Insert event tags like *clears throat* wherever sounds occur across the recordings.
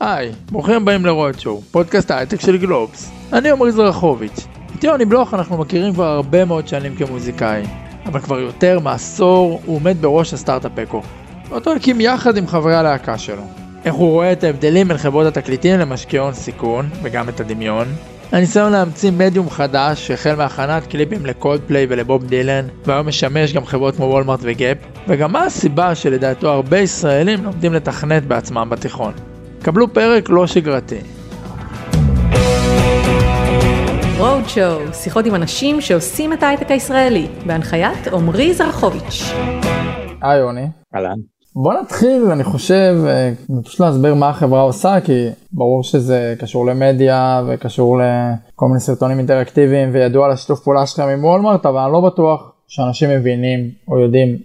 היי, ברוכים הבאים ל Road Show, פודקאסט ההייטק של גלובס. אני עמרי זרחוביץ'. את יוני בלוך אנחנו מכירים כבר הרבה מאוד שנים כמוזיקאי, אבל כבר יותר מעשור הוא עומד בראש הסטארט-אפ אקו. אותו הקים יחד עם חברי הלהקה שלו. איך הוא רואה את ההבדלים בין חברות התקליטים למשקיעי הון סיכון, וגם את הדמיון. הניסיון להמציא מדיום חדש שהחל מהכנת קליפים לקולדפליי ולבוב דילן, והיום משמש גם חברות כמו וולמארט וגאפ, וגם מה הסיבה שלדעתו הרבה ישראלים לומדים לתכנת בעצמם בתיכון. קבלו פרק לא שגרתי. רוד שואו, שיחות עם אנשים שעושים את ההייטק הישראלי, בהנחיית עמרי זרחוביץ'. היי יוני. אהלן. בוא נתחיל, אני חושב, אה, פשוט להסביר מה החברה עושה, כי ברור שזה קשור למדיה וקשור לכל מיני סרטונים אינטראקטיביים וידוע על השיתוף פעולה שלכם עם וולמרט, אבל אני לא בטוח שאנשים מבינים או יודעים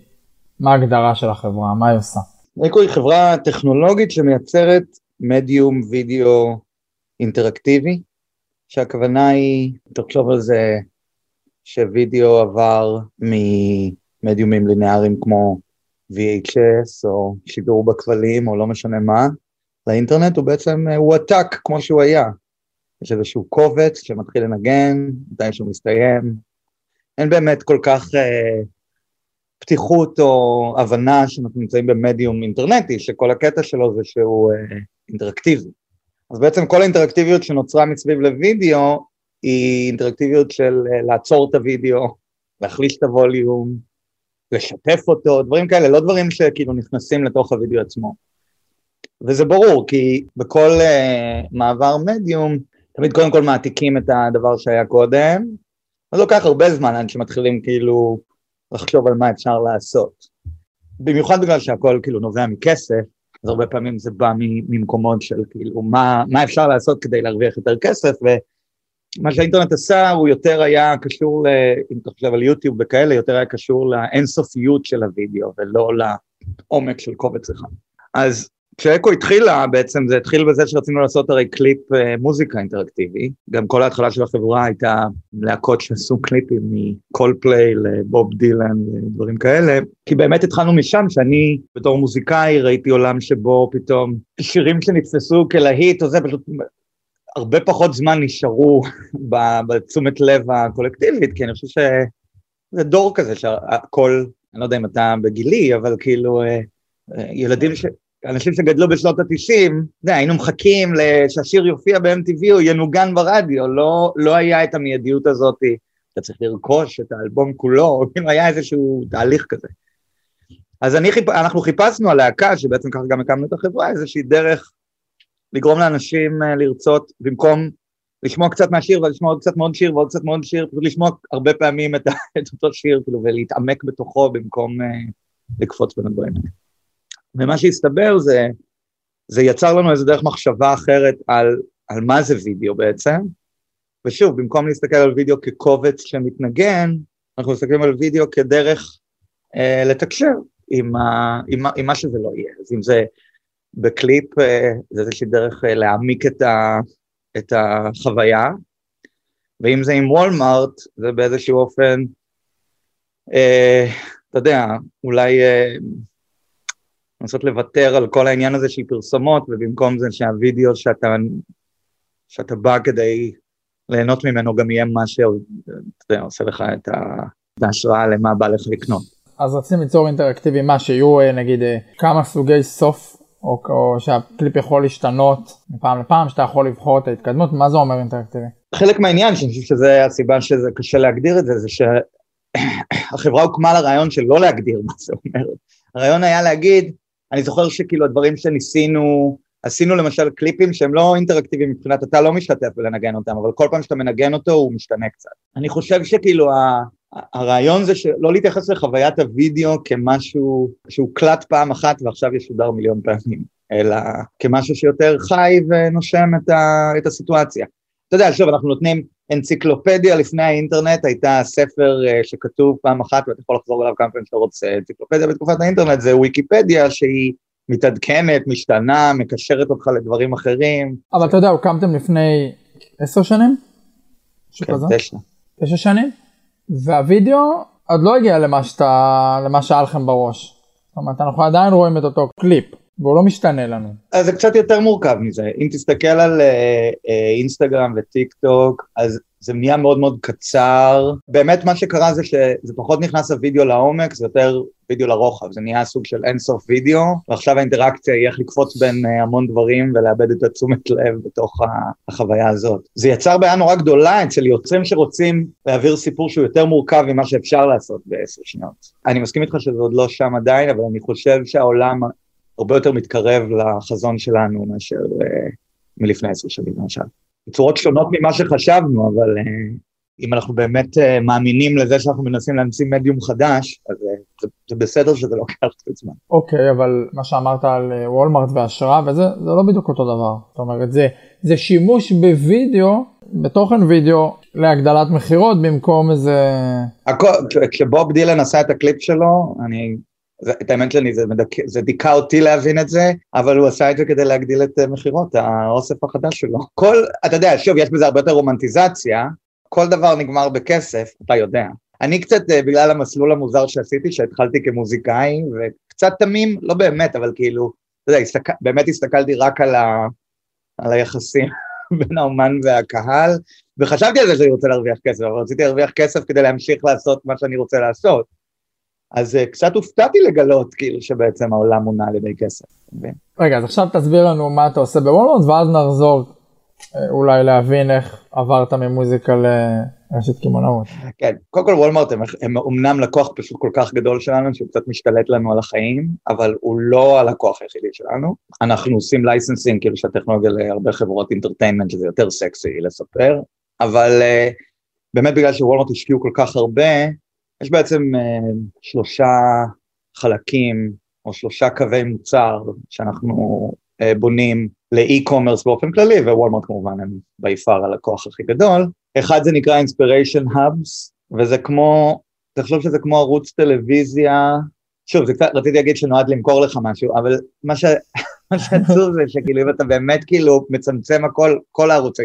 מה ההגדרה של החברה, מה היא עושה. אקו היא חברה טכנולוגית שמייצרת מדיום וידאו אינטראקטיבי, שהכוונה היא, תחשוב על זה שווידאו עבר ממדיומים לינאריים כמו VHS או שידור בכבלים או לא משנה מה, לאינטרנט הוא בעצם, הוא עתק כמו שהוא היה. יש איזשהו קובץ שמתחיל לנגן, מתי שהוא מסתיים. אין באמת כל כך אה, פתיחות או הבנה שאנחנו נמצאים במדיום אינטרנטי, שכל הקטע שלו זה שהוא אה, אינטראקטיבי. אז בעצם כל האינטראקטיביות שנוצרה מסביב לוידאו היא אינטראקטיביות של אה, לעצור את הוידאו, להחליש את הווליום, לשתף אותו, דברים כאלה, לא דברים שכאילו נכנסים לתוך הוידאו עצמו. וזה ברור, כי בכל uh, מעבר מדיום, תמיד קודם כל מעתיקים את הדבר שהיה קודם, אז לוקח הרבה זמן עד שמתחילים כאילו לחשוב על מה אפשר לעשות. במיוחד בגלל שהכל כאילו נובע מכסף, אז הרבה פעמים זה בא ממקומות של כאילו מה, מה אפשר לעשות כדי להרוויח יותר כסף, ומה שהאינטרנט עשה הוא יותר היה קשור, ל, אם אתה חושב על יוטיוב וכאלה, יותר היה קשור לאינסופיות של הוידאו ולא לעומק של קובץ אחד. אז כשאקו התחילה, בעצם זה התחיל בזה שרצינו לעשות הרי קליפ אה, מוזיקה אינטראקטיבי, גם כל ההתחלה של החברה הייתה להקות שעשו קליפים מקול פליי לבוב דילן ודברים כאלה, כי באמת התחלנו משם שאני בתור מוזיקאי ראיתי עולם שבו פתאום שירים שנתפסו כלהיט או זה פשוט הרבה פחות זמן נשארו *laughs* בתשומת לב הקולקטיבית, כי אני חושב שזה דור כזה שהכל, אני לא יודע אם אתה בגילי, אבל כאילו אה, אה, ילדים ש... אנשים שגדלו בשנות התשעים, היינו מחכים שהשיר יופיע ב-MTV או ינוגן ברדיו, לא, לא היה את המיידיות הזאת, אתה צריך לרכוש את האלבום כולו, *laughs* כאילו היה איזשהו תהליך כזה. אז אני, אנחנו חיפשנו הלהקה, שבעצם ככה גם הקמנו את החברה, איזושהי דרך לגרום לאנשים אה, לרצות, במקום לשמוע קצת מהשיר ולשמוע עוד קצת מאוד שיר ועוד קצת מאוד שיר, פשוט לשמוע הרבה פעמים את, *laughs* את אותו שיר, כאילו, ולהתעמק בתוכו במקום uh, לקפוץ בין הדברים האלה. ומה שהסתבר זה, זה יצר לנו איזה דרך מחשבה אחרת על, על מה זה וידאו בעצם, ושוב, במקום להסתכל על וידאו כקובץ שמתנגן, אנחנו מסתכלים על וידאו כדרך אה, לתקשר עם, ה, עם, עם מה שזה לא יהיה. אז אם זה בקליפ, אה, זה איזושהי דרך אה, להעמיק את, ה, את החוויה, ואם זה עם וולמארט, זה באיזשהו אופן, אה, אתה יודע, אולי... אה, לנסות לוותר על כל העניין הזה של פרסומות, ובמקום זה שהווידאו שאתה, שאתה בא כדי ליהנות ממנו גם יהיה מה שעושה לך את, ה, את ההשראה למה בא לך לקנות. אז רציתם ליצור אינטראקטיבי מה שיהיו אה, נגיד אה, כמה סוגי סוף או, או שהקליפ יכול להשתנות מפעם לפעם שאתה יכול לבחור את ההתקדמות מה זה אומר אינטראקטיבי? חלק מהעניין שאני חושב שזה הסיבה שזה קשה להגדיר את זה זה שהחברה *coughs* הוקמה לרעיון של לא להגדיר מה זה אומר. הרעיון היה להגיד אני זוכר שכאילו הדברים שניסינו, עשינו למשל קליפים שהם לא אינטראקטיביים מבחינת אתה לא משתתף בלנגן אותם, אבל כל פעם שאתה מנגן אותו הוא משתנה קצת. אני חושב שכאילו הרעיון זה שלא להתייחס לחוויית הוידאו כמשהו שהוא קלט פעם אחת ועכשיו ישודר מיליון פעמים, אלא כמשהו שיותר חי ונושם את, ה, את הסיטואציה. אתה יודע, שוב, אנחנו נותנים אנציקלופדיה לפני האינטרנט, הייתה ספר אה, שכתוב פעם אחת ואתה יכול לחזור אליו כמה פעמים שאתה רוצה, אנציקלופדיה בתקופת האינטרנט זה וויקיפדיה שהיא מתעדכנת, משתנה, מקשרת אותך לדברים אחרים. אבל אתה יודע, הוקמתם לפני עשר שנים? כן, תשע. תשע שנים? והווידאו עוד לא הגיע למה שאתה, למה שהיה לכם בראש. זאת אומרת, אנחנו עדיין רואים את אותו קליפ. והוא לא משתנה לנו. אז זה קצת יותר מורכב מזה, אם תסתכל על אה, אה, אינסטגרם וטיק טוק, אז זה נהיה מאוד מאוד קצר. באמת מה שקרה זה שזה פחות נכנס הווידאו לעומק, זה יותר וידאו לרוחב, זה נהיה סוג של אינסוף וידאו, ועכשיו האינטראקציה היא איך לקפוץ בין אה, המון דברים ולאבד את התשומת לב בתוך החוויה הזאת. זה יצר בעיה נורא גדולה אצל יוצרים שרוצים להעביר סיפור שהוא יותר מורכב ממה שאפשר לעשות בעשר שניות. אני מסכים איתך שזה עוד לא שם עדיין, אבל אני חושב שהעולם הרבה יותר מתקרב לחזון שלנו מאשר uh, מלפני עשר שנים למשל. בצורות שונות ממה שחשבנו, אבל uh, אם אנחנו באמת uh, מאמינים לזה שאנחנו מנסים להמציא מדיום חדש, אז uh, זה, זה בסדר שזה לוקח קצת זמן. אוקיי, okay, אבל מה שאמרת על וולמארט והשראה וזה, זה לא בדיוק אותו דבר. זאת אומרת, זה, זה שימוש בווידאו, בתוכן וידאו, להגדלת מכירות במקום איזה... כשבוב דילן עשה את הקליפ שלו, אני את האמת שלי, זה, מדכ... זה דיכא אותי להבין את זה, אבל הוא עשה את זה כדי להגדיל את אה, מכירות, האוסף החדש שלו. כל, אתה יודע, שוב, יש בזה הרבה יותר רומנטיזציה, כל דבר נגמר בכסף, אתה יודע. אני קצת, אה, בגלל המסלול המוזר שעשיתי, שהתחלתי כמוזיקאי, וקצת תמים, לא באמת, אבל כאילו, אתה יודע, הסתכל, באמת הסתכלתי רק על, ה, על היחסים *laughs* בין האומן והקהל, וחשבתי על זה שאני רוצה להרוויח כסף, אבל רציתי להרוויח כסף כדי להמשיך לעשות מה שאני רוצה לעשות. אז אה, קצת הופתעתי לגלות כאילו שבעצם העולם מונע על ידי כסף. רגע, אז עכשיו תסביר לנו מה אתה עושה בוולמרט ואז נחזור אה, אולי להבין איך עברת ממוזיקה לרשת קמעונאות. כן, קודם כל וולמרט הם, הם אמנם לקוח פשוט כל כך גדול שלנו שהוא קצת משתלט לנו על החיים, אבל הוא לא הלקוח היחידי שלנו. אנחנו עושים licensing כאילו של הטכנולוגיה להרבה חברות entertainment שזה יותר סקסי לספר, אבל uh, באמת בגלל שוולמרט השקיעו כל כך הרבה, יש בעצם uh, שלושה חלקים או שלושה קווי מוצר שאנחנו uh, בונים לאי-קומרס באופן כללי, ווולמרט כמובן הם ביפר הלקוח הכי גדול. אחד זה נקרא Inspiration Hubs, וזה כמו, תחשוב שזה כמו ערוץ טלוויזיה, שוב, זה קצת, רציתי להגיד שנועד למכור לך משהו, אבל מה, ש... *laughs* מה שעצוב זה שכאילו אם אתה באמת כאילו מצמצם הכל, כל הערוצי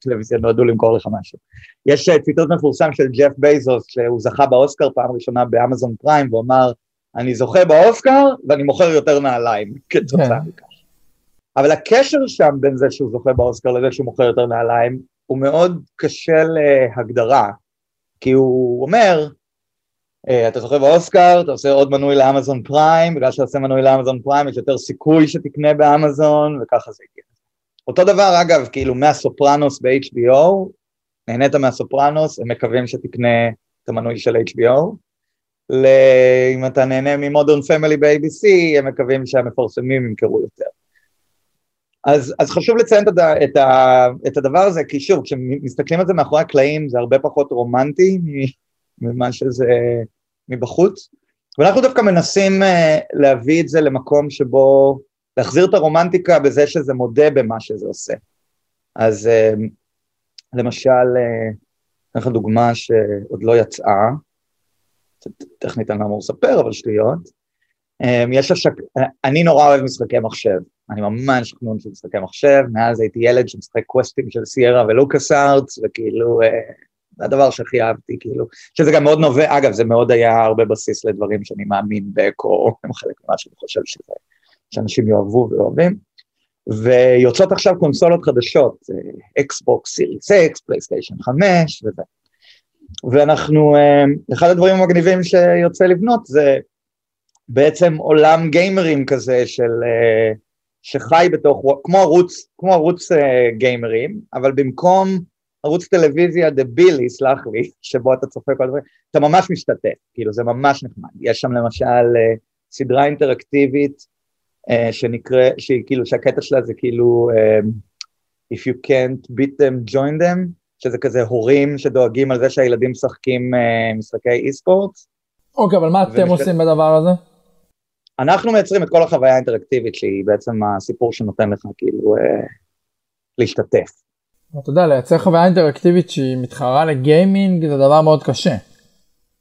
טלוויזיה נועדו למכור לך משהו. יש אה, ציטוט מפורסם של ג'ף בייזוס, שהוא זכה באוסקר פעם ראשונה באמזון פריים, והוא אמר, אני זוכה באוסקר ואני מוכר יותר נעליים כתוצאה כן. מכך. אבל הקשר שם בין זה שהוא זוכה באוסקר לזה שהוא מוכר יותר נעליים, הוא מאוד קשה להגדרה, כי הוא אומר, אתה זוכה באוסקר, אתה עושה עוד מנוי לאמזון פריים, בגלל שאתה עושה מנוי לאמזון פריים יש יותר סיכוי שתקנה באמזון, וככה זה הגיע. אותו דבר אגב, כאילו מהסופרנוס ב-HBO, נהנית מהסופרנוס, הם מקווים שתקנה את המנוי של HBO. אם אתה נהנה מ Modern Family ב-ABC, הם מקווים שהמפרסמים ימכרו יותר. אז, אז חשוב לציין את, את, את הדבר הזה, כי שוב, כשמסתכלים על זה מאחורי הקלעים, זה הרבה פחות רומנטי ממה שזה מבחוץ. ואנחנו דווקא מנסים אה, להביא את זה למקום שבו, להחזיר את הרומנטיקה בזה שזה מודה במה שזה עושה. אז אה, למשל, אה, אתן לך דוגמה שעוד לא יצאה, טכנית אני לא אמור לספר, אבל שטויות. יש השק... אני נורא אוהב משחקי מחשב, אני ממש חנון של משחקי מחשב, מאז הייתי ילד שמשחק קווסטים של סיירה ולוקאס ארטס, וכאילו זה הדבר שהכי אהבתי, כאילו, שזה גם מאוד נובע, אגב, זה מאוד היה הרבה בסיס לדברים שאני מאמין באקו, הם חלק ממה שאני חושב שזה, שאנשים יאהבו ואוהבים. ויוצאות עכשיו קונסולות חדשות, Xbox Series X, פלייסטיישן 5 וזה. ואנחנו, אה, אחד הדברים המגניבים שיוצא לבנות זה בעצם עולם גיימרים כזה של, אה, שחי בתוך, כמו ערוץ, כמו ערוץ אה, גיימרים, אבל במקום ערוץ טלוויזיה דבילי, סלח לי, שבו אתה צופה כל הדברים, אתה ממש משתתף, כאילו זה ממש נחמד. יש שם למשל אה, סדרה אינטראקטיבית uh, שנקרא, שהיא כאילו, שהקטע שלה זה כאילו um, If you can't beat them, join them, שזה כזה הורים שדואגים על זה שהילדים משחקים uh, משחקי אי-ספורט. אוקיי, אבל מה אתם ומשת... עושים בדבר הזה? אנחנו מייצרים את כל החוויה האינטראקטיבית שהיא בעצם הסיפור שנותן לך כאילו uh, להשתתף. אתה יודע, לייצר חוויה אינטראקטיבית שהיא מתחרה לגיימינג זה דבר מאוד קשה.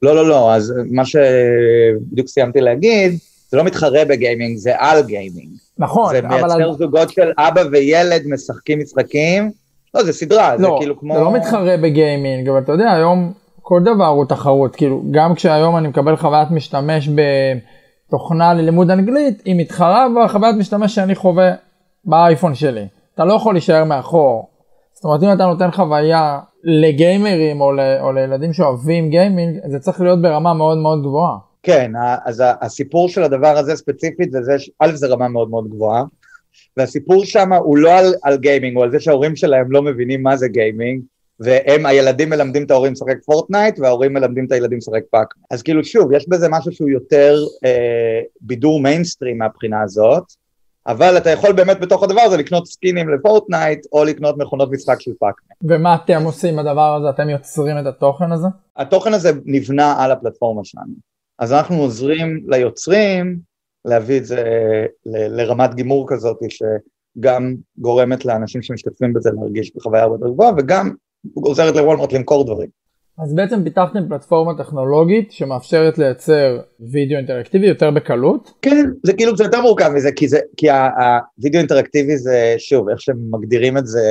לא, לא, לא, אז מה שבדיוק סיימתי להגיד, זה לא מתחרה בגיימינג, זה על גיימינג. נכון, זה אבל... זה מייצר זוגות של אבא וילד משחקים משחקים, לא, זה סדרה, לא, זה כאילו כמו... זה לא מתחרה בגיימינג, אבל אתה יודע, היום כל דבר הוא תחרות, כאילו, גם כשהיום אני מקבל חוויית משתמש תוכנה ללימוד אנגלית, היא מתחרה בחוויית משתמש שאני חווה באייפון שלי. אתה לא יכול להישאר מאחור. זאת אומרת אם אתה נותן חוויה לגיימרים או, ל, או לילדים שאוהבים גיימינג, זה צריך להיות ברמה מאוד מאוד גבוהה. כן, אז הסיפור של הדבר הזה ספציפית זה זה, א' זה רמה מאוד מאוד גבוהה, והסיפור שם הוא לא על, על גיימינג, הוא על זה שההורים שלהם לא מבינים מה זה גיימינג, והם, הילדים מלמדים את ההורים לשחק פורטנייט, וההורים מלמדים את הילדים לשחק פאק. אז כאילו שוב, יש בזה משהו שהוא יותר אה, בידור מיינסטרים מהבחינה הזאת, אבל אתה יכול באמת בתוך הדבר הזה לקנות סקינים לפורטנייט, או לקנות מכונות משחק של פאק. ומה אתם עושים בדבר הזה? אתם יוצרים את התוכן הזה? התוכן הזה נבנה על הפלטפורמה שלנו. אז אנחנו עוזרים ליוצרים להביא את זה ל- לרמת גימור כזאת שגם גורמת לאנשים שמשתתפים בזה להרגיש בחוויה הרבה יותר גבוהה וגם עוזרת לוולמרט למכור דברים. אז בעצם פיתחתם פלטפורמה טכנולוגית שמאפשרת לייצר וידאו אינטראקטיבי יותר בקלות? כן, זה כאילו זה יותר מורכב מזה, כי, זה, כי הוידאו אינטראקטיבי זה, שוב, איך שמגדירים את זה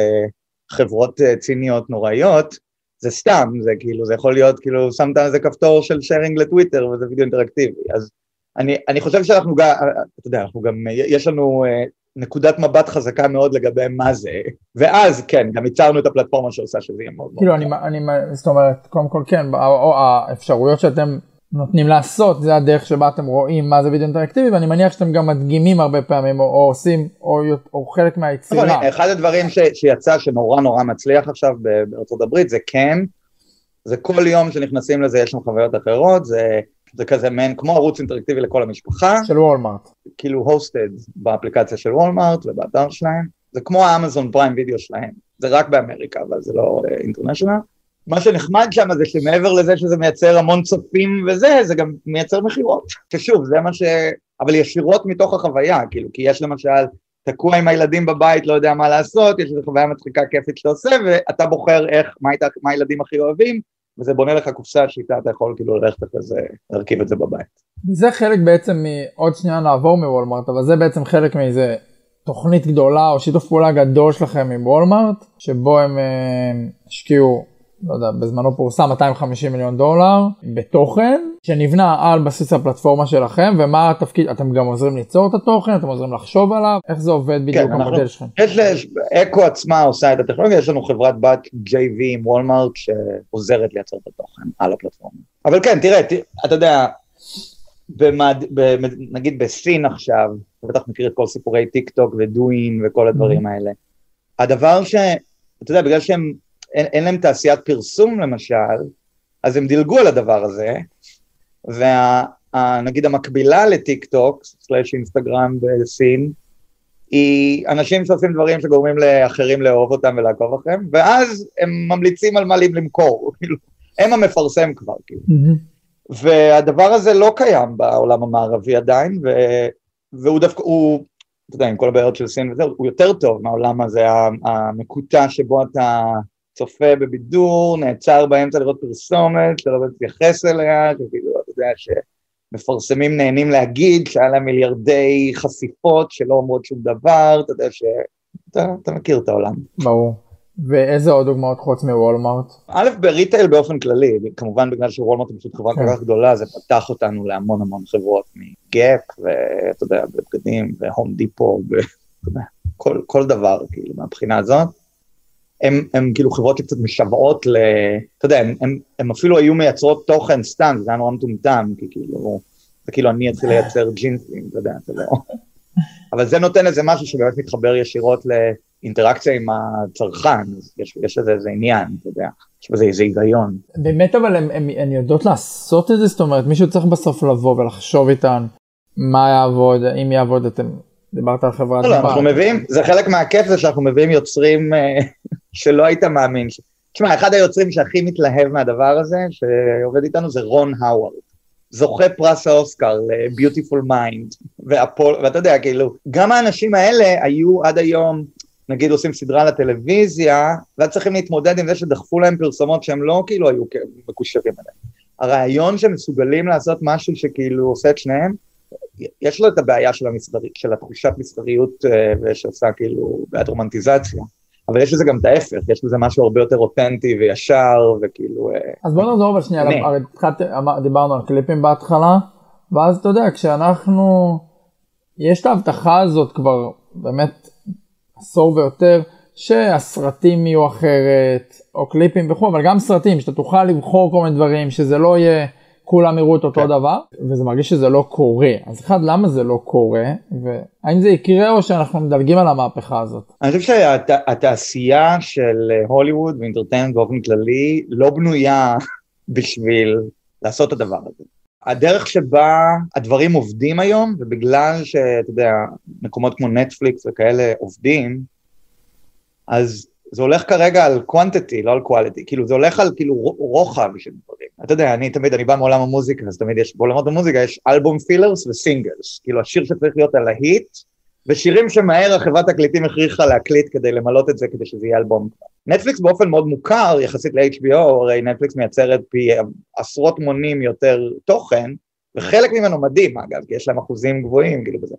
חברות אה, ציניות נוראיות, זה סתם, זה כאילו, זה יכול להיות, כאילו, שמת איזה כפתור של שיירינג לטוויטר וזה וידאו אינטראקטיבי, אז אני, אני חושב שאנחנו גם, אתה יודע, אנחנו גם, יש לנו אה, נקודת מבט חזקה מאוד לגבי מה זה, ואז כן, גם ייצרנו את הפלטפורמה שעושה שזה יהיה מאוד כאילו, מאוד. אני, אני, זאת אומרת, קודם כל כן, או האפשרויות שאתם נותנים לעשות, זה הדרך שבה אתם רואים מה זה וידאו אינטראקטיבי, ואני מניח שאתם גם מדגימים הרבה פעמים, או, או עושים, או, או חלק מהיצירה. נכון, אחד הדברים ש, שיצא שנורא נורא מצליח עכשיו בארצות הברית, זה כן, זה כל יום שנכנסים לזה יש שם חוויות אחרות, זה... זה כזה מעין כמו ערוץ אינטראקטיבי לכל המשפחה. של וולמארט. כאילו הוסטד באפליקציה של וולמארט ובאתר שלהם. זה כמו האמזון פריים וידאו שלהם. זה רק באמריקה, אבל זה לא אינטרנשיונל. Uh, מה שנחמד שם זה שמעבר לזה שזה מייצר המון צופים וזה, זה גם מייצר מכירות. ששוב, זה מה ש... אבל ישירות מתוך החוויה, כאילו, כי יש למשל, תקוע עם הילדים בבית, לא יודע מה לעשות, יש איזו חוויה מצחיקה כיפית שאתה עושה, ואתה בוחר איך, מה, מה הילדים הכי אוהבים, וזה בונה לך קופסה שאיתה אתה יכול כאילו ללכת כזה, להרכיב את זה בבית. זה חלק בעצם מעוד שנייה נעבור מוולמרט, אבל זה בעצם חלק מאיזה תוכנית גדולה או שיתוף פעולה גדול שלכם עם וולמרט, שבו הם אה, השקיעו לא יודע, בזמנו פורסם 250 מיליון דולר בתוכן שנבנה על בסיס הפלטפורמה שלכם ומה התפקיד, אתם גם עוזרים ליצור את התוכן, אתם עוזרים לחשוב עליו, איך זה עובד בדיוק כן, המודל שלכם? יש, אקו עצמה עושה את הטכנולוגיה, יש לנו חברת בת JV עם וולמרט שעוזרת לייצר את התוכן על הפלטפורמה. אבל כן, תראה, ת, אתה יודע, במד, במד, נגיד בסין עכשיו, אתה בטח מכיר את כל סיפורי טיק טוק ודוין וכל הדברים mm-hmm. האלה. הדבר ש... אתה יודע, בגלל שהם אין, אין להם תעשיית פרסום למשל, אז הם דילגו על הדבר הזה, ונגיד המקבילה לטיק טוק, סלאש אינסטגרם בסין, היא אנשים שעושים דברים שגורמים לאחרים לאהוב אותם ולעקוב אחריהם, ואז הם ממליצים על מה למכור, *laughs* כאילו, הם המפרסם כבר, כאילו. Mm-hmm. והדבר הזה לא קיים בעולם המערבי עדיין, ו... והוא דווקא, הוא, אתה יודע, עם כל הבעיות של סין וזה, הוא יותר טוב מהעולם הזה המקוטע שבו אתה צופה בבידור, נעצר באמצע לראות פרסומת, שלא מתייחס אליה, יודע, שמפרסמים נהנים להגיד שהיה להם מיליארדי חשיפות שלא אומרות שום דבר, אתה יודע ש... אתה, אתה מכיר את העולם. ברור. ואיזה עוד דוגמאות חוץ מוולמארט? א', בריטייל באופן כללי, כמובן בגלל שוולמארט היא פשוט חברה כל כן. כך גדולה, זה פתח אותנו להמון המון חברות מגאפ, ואתה יודע, בבגדים, והום דיפו, וכל דבר, כאילו, מהבחינה הזאת. הם, הם כאילו חברות שקצת משוועות ל... אתה יודע, הם, הם, הם אפילו היו מייצרות תוכן סתם, זה היה נורא מטומטם, כי כאילו, זה כאילו אני אתחיל לייצר ג'ינסים, אתה יודע, אתה לא... *laughs* אבל זה נותן איזה משהו שבאמת מתחבר ישירות לאינטראקציה עם הצרכן, יש, יש איזה, איזה עניין, אתה יודע, יש בזה איזה היגיון. באמת אבל הן יודעות לעשות את זה, זאת אומרת, מישהו צריך בסוף לבוא ולחשוב איתן מה יעבוד, אם יעבוד, אתם דיברת על חברת... לא, לא, אנחנו מביאים, זה חלק מהכיף זה שאנחנו מביאים יוצרים אה, שלא היית מאמין. תשמע, אחד היוצרים שהכי מתלהב מהדבר הזה, שעובד איתנו, זה רון האווארד. זוכה פרס האוסקר ל-Beautiful Mind, והפול, ואתה יודע, כאילו, גם האנשים האלה היו עד היום, נגיד עושים סדרה לטלוויזיה, ואז צריכים להתמודד עם זה שדחפו להם פרסומות שהם לא כאילו היו מקושרים אליהם. הרעיון שהם מסוגלים לעשות משהו שכאילו עושה את שניהם, יש לו את הבעיה של, המסחרי, של התחושת מסחריות אה, ושעושה כאילו בעד רומנטיזציה. אבל יש לזה גם את ההפך, יש לזה משהו הרבה יותר אותנטי וישר וכאילו... אה, אז בוא נעזור אבל שנייה, הרי דיברנו על קליפים בהתחלה, ואז אתה יודע, כשאנחנו, יש את ההבטחה הזאת כבר באמת עשור ויותר, שהסרטים יהיו אחרת, או קליפים וכו', אבל גם סרטים, שאתה תוכל לבחור כל מיני דברים, שזה לא יהיה כולם יראו את אותו כן. דבר, וזה מרגיש שזה לא קורה. אז אחד, למה זה לא קורה, והאם זה יקרה או שאנחנו מדלגים על המהפכה הזאת? אני חושב שהתעשייה שהת, של הוליווד ואינטרטיינמנט באופן כללי לא בנויה *laughs* בשביל לעשות את הדבר הזה. הדרך שבה הדברים עובדים היום, ובגלל שאתה יודע, מקומות כמו נטפליקס וכאלה עובדים, אז זה הולך כרגע על quantity, לא על quality, כאילו זה הולך על כאילו רוחב של דברים. אתה יודע, אני תמיד, אני בא מעולם המוזיקה, אז תמיד יש, בעולמות המוזיקה יש אלבום פילרס וסינגלס, כאילו השיר שצריך להיות על להיט, ושירים שמהר החברת תקליטים הכריחה להקליט כדי למלות את זה, כדי שזה יהיה אלבום. נטפליקס באופן מאוד מוכר, יחסית ל-HBO, הרי נטפליקס מייצרת פי עשרות מונים יותר תוכן, וחלק ממנו מדהים אגב, כי יש להם אחוזים גבוהים, כאילו בזה.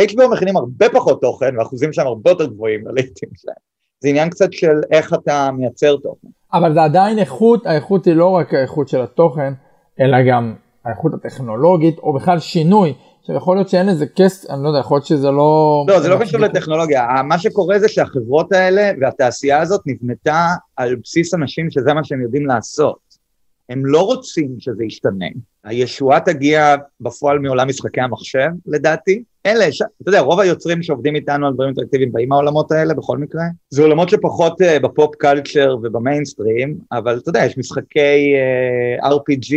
HBO מכינים הרבה פחות תוכן, ואחוזים שלהם הרבה יותר גבוהים ללהיטים שלהם. זה עניין קצת של איך אתה מייצר תוכן. אבל זה עדיין איכות, האיכות היא לא רק האיכות של התוכן, אלא גם האיכות הטכנולוגית, או בכלל שינוי. עכשיו יכול להיות שאין לזה כסף, אני לא יודע, יכול להיות שזה לא... לא, זה לא קשור לטכנולוגיה, מה שקורה זה שהחברות האלה והתעשייה הזאת נבנתה על בסיס אנשים שזה מה שהם יודעים לעשות. הם לא רוצים שזה ישתנה. הישועה תגיע בפועל מעולם משחקי המחשב, לדעתי. אלה, ש... אתה יודע, רוב היוצרים שעובדים איתנו על דברים אינטראקטיביים באים מהעולמות האלה בכל מקרה. זה עולמות שפחות uh, ב pop culture ובמיינסטרים, אבל אתה יודע, יש משחקי uh, RPG,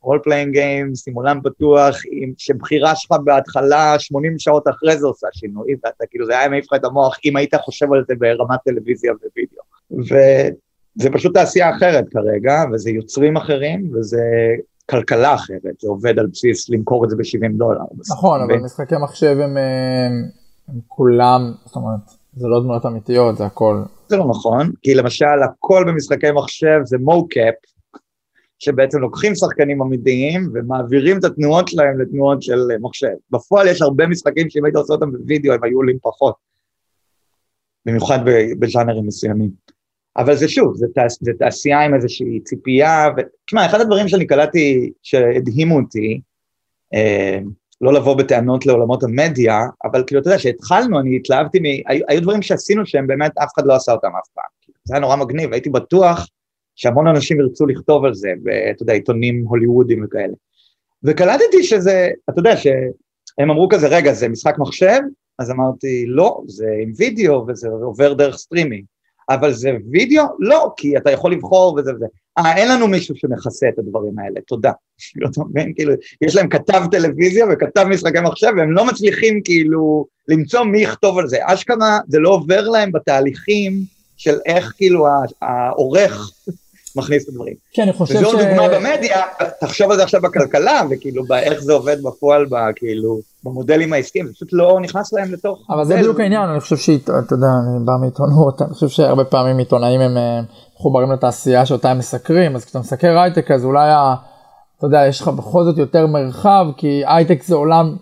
role-playing games, עם עולם פתוח, עם, שבחירה שלך בהתחלה, 80 שעות אחרי זה עושה שינוי, ואתה כאילו, זה היה מעיף לך את המוח אם היית חושב על זה ברמת טלוויזיה ווידאו. וזה פשוט תעשייה אחרת כרגע, וזה יוצרים אחרים, וזה כלכלה אחרת, זה עובד על בסיס למכור את זה ב-70 דולר. נכון, אבל משחקי מחשב הם, הם, הם כולם, זאת אומרת, זה לא דמויות אמיתיות, זה הכל. זה לא נכון, כי למשל הכל במשחקי מחשב זה מו-קאפ, שבעצם לוקחים שחקנים אמיתיים ומעבירים את התנועות שלהם לתנועות של מחשב. בפועל יש הרבה משחקים שאם היית עושה אותם בווידאו הם היו עולים פחות, במיוחד בז'אנרים מסוימים. אבל זה שוב, זה, תעש, זה תעשייה עם איזושהי ציפייה, ותשמע, אחד הדברים שאני קלטתי שהדהימו אותי, אה, לא לבוא בטענות לעולמות המדיה, אבל כאילו, אתה יודע, כשהתחלנו, אני התלהבתי, מ... היו, היו דברים שעשינו שהם באמת, אף אחד לא עשה אותם אף פעם. זה היה נורא מגניב, הייתי בטוח שהמון אנשים ירצו לכתוב על זה, ואתה יודע, עיתונים הוליוודים וכאלה. וקלטתי שזה, אתה יודע, שהם אמרו כזה, רגע, זה משחק מחשב? אז אמרתי, לא, זה עם וידאו וזה עובר דרך סטרימינג. אבל זה וידאו? לא, כי אתה יכול לבחור וזה וזה. אה, אין לנו מישהו שמכסה את הדברים האלה, תודה. *laughs* אתה מבין? כאילו, יש להם כתב טלוויזיה וכתב משחקי מחשב, והם לא מצליחים כאילו למצוא מי יכתוב על זה. אשכרה זה לא עובר להם בתהליכים של איך כאילו העורך מכניס את הדברים. כן, אני חושב ש... וזו דוגמה במדיה, תחשוב על זה עכשיו בכלכלה, וכאילו באיך זה עובד בפועל, כאילו, במודלים העסקיים, זה פשוט לא נכנס להם לתוך... אבל זה בדיוק העניין, אני חושב שאתה יודע, אני בא מעיתונות, אני חושב שהרבה פעמים עיתונאים הם אה, מחוברים לתעשייה שאותה הם מסקרים, אז כשאתה מסקר הייטק אז אולי, אתה יודע, יש לך בכל זאת יותר מרחב, כי הייטק זה עולם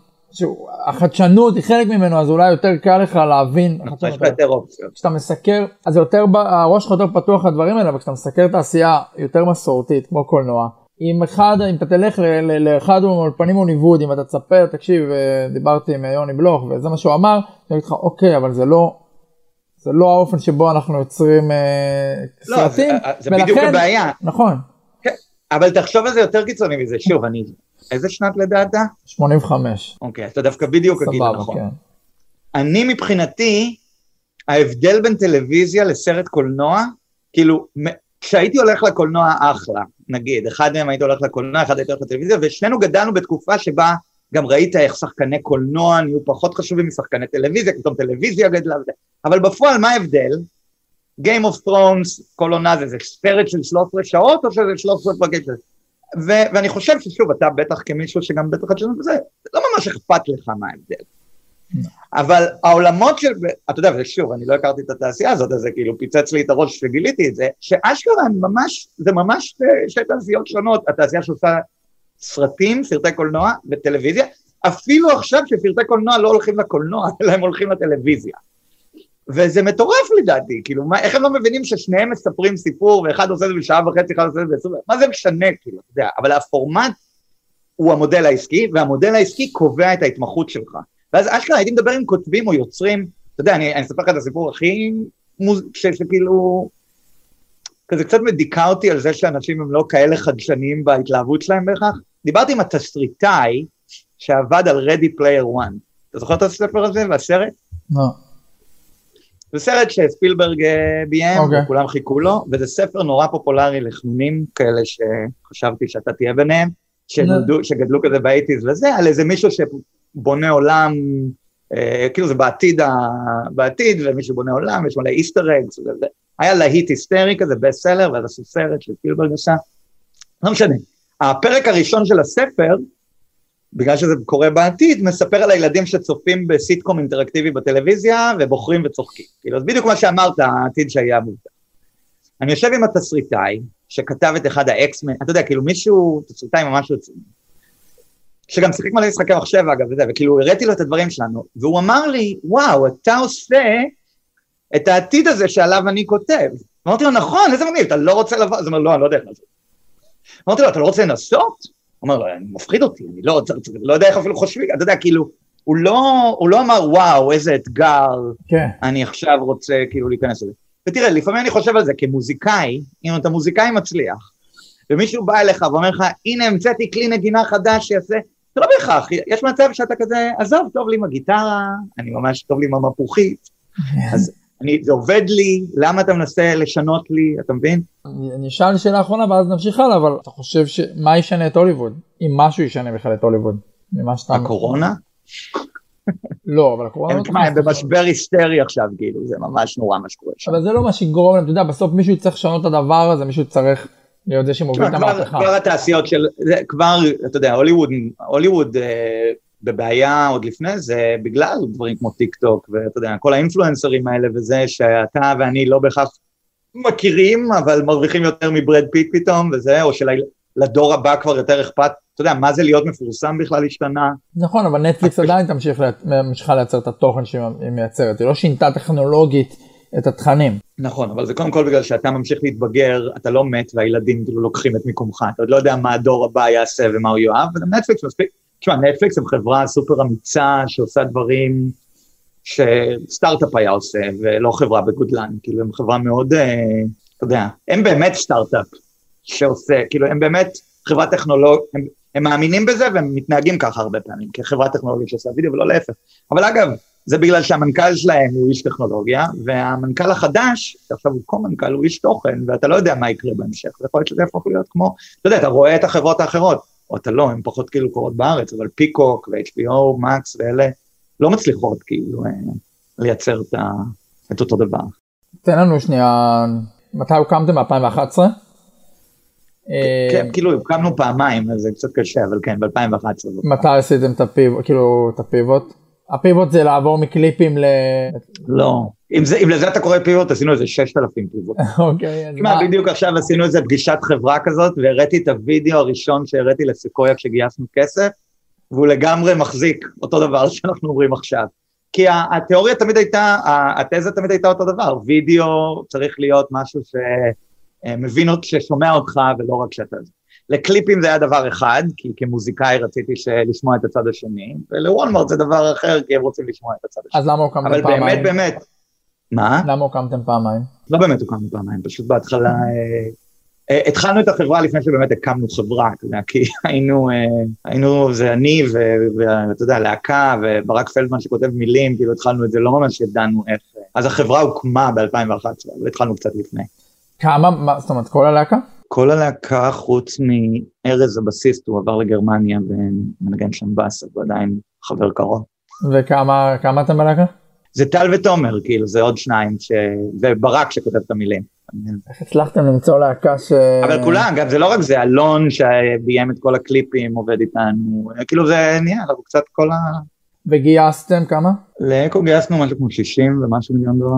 החדשנות היא חלק ממנו אז אולי יותר קל לך להבין. יש לך יותר אופציות. כשאתה מסקר אז יותר הראש שלך יותר פתוח לדברים האלה אבל כשאתה מסקר תעשייה יותר מסורתית כמו קולנוע. אם אחד אם אתה תלך לאחד מהאולפנים הוליווד אם אתה תספר תקשיב אה, דיברתי עם יוני בלוך וזה מה שהוא אמר אני אגיד לך אוקיי אבל זה לא זה לא האופן שבו אנחנו יוצרים אה, לא, סרטים. זה, זה בדיוק הבעיה. נכון. אבל תחשוב על זה יותר קיצוני מזה שוב אני איזה שנת לידה אתה? 85. אוקיי, אתה דווקא בדיוק הגיל נכון. כן. אני מבחינתי, ההבדל בין טלוויזיה לסרט קולנוע, כאילו, כשהייתי הולך לקולנוע אחלה, נגיד, אחד מהם הייתי הולך לקולנוע, אחד הייתי הולך לטלוויזיה, ושנינו גדלנו בתקופה שבה גם ראית איך שחקני קולנוע נהיו פחות חשובים משחקני טלוויזיה, פתאום טלוויזיה גדלה וזה, אבל בפועל מה ההבדל? Game of Thrones, כל עונה זה, זה סרט של 13 שעות או שזה 13 פרקים. ו- ואני חושב ששוב, אתה בטח כמישהו שגם בטח חדשנות וזה, לא ממש אכפת לך מה ההבדל. אבל העולמות של, אתה יודע, ושוב, אני לא הכרתי את התעשייה הזאת, אז זה כאילו פיצץ לי את הראש שגיליתי את זה, שאשכרה ממש, זה ממש שתי תעשיות שונות, התעשייה שעושה סרטים, סרטי קולנוע וטלוויזיה, אפילו עכשיו שסרטי קולנוע לא הולכים לקולנוע, אלא הם הולכים לטלוויזיה. וזה מטורף לדעתי, כאילו, מה, איך הם לא מבינים ששניהם מספרים סיפור, ואחד עושה את זה בשעה וחצי, אחד עושה את זה בעשרים, מה זה משנה, כאילו, אתה יודע, אבל הפורמט הוא המודל העסקי, והמודל העסקי קובע את ההתמחות שלך. ואז אשכרה הייתי מדבר עם כותבים או יוצרים, אתה יודע, אני, אני אספר לך את הסיפור הכי מוז... שכאילו, כזה קצת מדיקה אותי על זה שאנשים הם לא כאלה חדשניים בהתלהבות שלהם בהכרח. דיברתי עם התסריטאי שעבד על Ready Player One. אתה זוכר את הספר הזה והסרט? לא. זה סרט שספילברג אה, ביים, okay. אוקיי. וכולם חיכו לו, וזה ספר נורא פופולרי לחנונים כאלה שחשבתי שאתה תהיה ביניהם, שנולדו, שגדלו כזה באייטיז וזה, על איזה מישהו שבונה עולם, אה, כאילו זה בעתיד, ה, בעתיד, ומישהו בונה עולם, יש מלא Easter eggs, וזה, היה להיט היסטרי כזה, בסט סלר, ואז עשו סרט שספילברג עשה, לא משנה. הפרק הראשון של הספר, בגלל שזה קורה בעתיד, מספר על הילדים שצופים בסיטקום אינטראקטיבי בטלוויזיה ובוחרים וצוחקים. כאילו, אז בדיוק מה שאמרת, העתיד שהיה מובטח. אני יושב עם התסריטאי, שכתב את אחד האקסמן, אתה יודע, כאילו מישהו, תסריטאי ממש רציני, שגם שיחק מלא משחקי מחשב אגב, וזה, וכאילו הראיתי לו את הדברים שלנו, והוא אמר לי, וואו, אתה עושה את העתיד הזה שעליו אני כותב. אמרתי לו, נכון, איזה מגניב, אתה לא רוצה לבוא? אז הוא אומר, לא, אני לא יודע איך לעשות. אמרתי לו, אתה לא רוצה לנסות? הוא אומר, אני מפחיד אותי, אני לא, לא יודע איך אפילו חושבים, אתה יודע, כאילו, הוא לא, הוא לא אמר, וואו, איזה אתגר, כן. אני עכשיו רוצה כאילו להיכנס לזה. ותראה, לפעמים אני חושב על זה כמוזיקאי, אם אתה מוזיקאי מצליח, ומישהו בא אליך ואומר לך, הנה המצאתי כלי נגינה חדש שיעשה, זה לא בהכרח, יש מצב שאתה כזה, עזוב, טוב לי עם הגיטרה, אני ממש טוב לי עם המפוחית, אז אני, זה עובד לי, למה אתה מנסה לשנות לי, אתה מבין? אני אני אשאל שאלה אחרונה ואז נמשיך הלאה, אבל אתה חושב שמה ישנה את הוליווד? אם משהו ישנה בכלל את הוליווד? ממה שאתה... הקורונה? לא, אבל הקורונה... הם, לא הם תכנס- במשבר היסטרי עכשיו, כאילו, זה ממש נורא מה שקורה שם. אבל זה לא מה שיגרום להם, אתה יודע, בסוף מישהו יצטרך לשנות את הדבר הזה, מישהו צריך להיות זה שמוביל את המהפכה. כבר התעשיות של, כבר, אתה יודע, הוליווד, הוליווד אה, בבעיה עוד לפני זה, בגלל דברים כמו טיק טוק, ואתה יודע, כל האינפלואנסרים האלה וזה, שאתה ואני לא בהכרח מכירים, אבל מרוויחים יותר מברד פיט פתאום, וזה, או שלדור הבא כבר יותר אכפת, אתה יודע, מה זה להיות מפורסם בכלל השתנה? נכון, אבל נטפליקס עדיין תמשיך ממשיכה לייצר את התוכן שהיא מייצרת, היא לא שינתה טכנולוגית את התכנים. נכון, אבל זה קודם כל בגלל שאתה ממשיך להתבגר, אתה לא מת והילדים כאילו לוקחים את מיקומך, אתה עוד לא יודע מה הדור הבא יעשה ומה הוא יאהב, וגם נטפליקס מספיק, תשמע, נטפליקס הם חברה סופר אמיצה שעושה דברים שסטארט-אפ היה עושה, ולא חברה בגודלן, כאילו הם חברה מאוד, אה, אתה יודע, הם באמת סטארט-אפ שעושה, כאילו הם באמת חברה טכנולוגית, הם, הם מאמינים בזה והם מתנהגים ככה הרבה פעמים, כחברה טכנולוגית שעושה וידאו ולא להפך. אבל אגב, זה בגלל שהמנכ"ל שלהם הוא איש טכנולוגיה, והמנכ"ל החדש, שעכשיו הוא קו-מנכ"ל, הוא איש תוכן, ואתה לא יודע מה יקרה בהמשך, ויכול להיות שזה יהפוך להיות כמו, אתה יודע, אתה רואה את החברות האחרות, או אתה לא, הן פחות כאילו קורות בארץ, אבל פיקוק ו-HBO, מקס ואלה, לא מצליחות כאילו אה, לייצר את, ה, את אותו דבר. תן לנו שנייה, מתי הוקמתם? ב-2011? כן, כאילו הקמנו פעמיים, אז זה קצת קשה, אבל כן, ב-2011. מתי עשיתם את הפיבוט, כאילו את הפיבוט? הפיבוט זה לעבור מקליפים ל... לא. אם, זה, אם לזה אתה קורא פיבוט, עשינו איזה 6,000 פיבוט. אוקיי, אז מה? בדיוק עכשיו עשינו איזה פגישת חברה כזאת, והראיתי את הוידאו הראשון שהראיתי לסקויה כשגייסנו כסף, והוא לגמרי מחזיק אותו דבר *laughs* שאנחנו אומרים עכשיו. כי התיאוריה תמיד הייתה, התזה תמיד הייתה אותו דבר, וידאו צריך להיות משהו שמבין אותך, ששומע אותך ולא רק שאתה... לקליפים זה היה דבר אחד, כי כמוזיקאי רציתי לשמוע את הצד השני, ולוולמרט זה דבר אחר, כי הם רוצים לשמוע את הצד השני. אז למה הוקמתם אבל פעמיים? באמת באמת, מה? למה הוקמתם פעמיים? לא באמת הוקמנו פעמיים, פשוט בהתחלה... אה, אה, התחלנו את החברה לפני שבאמת הקמנו חברה, אתה יודע, כי *laughs* היינו, אה, היינו, זה אני ואתה יודע, להקה וברק פלדמן שכותב מילים, כאילו התחלנו את זה, לא ממש ידענו איך... אז החברה הוקמה ב-2011, אבל התחלנו קצת לפני. כמה, מה, זאת אומרת כל הלהקה? כל הלהקה חוץ מארז הבסיסט, הוא עבר לגרמניה ומנגן שם בס, אבל עדיין חבר קרוב. וכמה כמה אתם בלהקה? זה טל ותומר, כאילו, זה עוד שניים, ש... וברק שכותב את המילים. איך הצלחתם למצוא להקה ש... אבל כולם, גם זה לא רק זה, אלון שביים את כל הקליפים עובד איתנו, כאילו זה נהיה, אנחנו קצת כל ה... וגייסתם כמה? לאקו גייסנו משהו כמו 60 ומשהו מיליון דולר.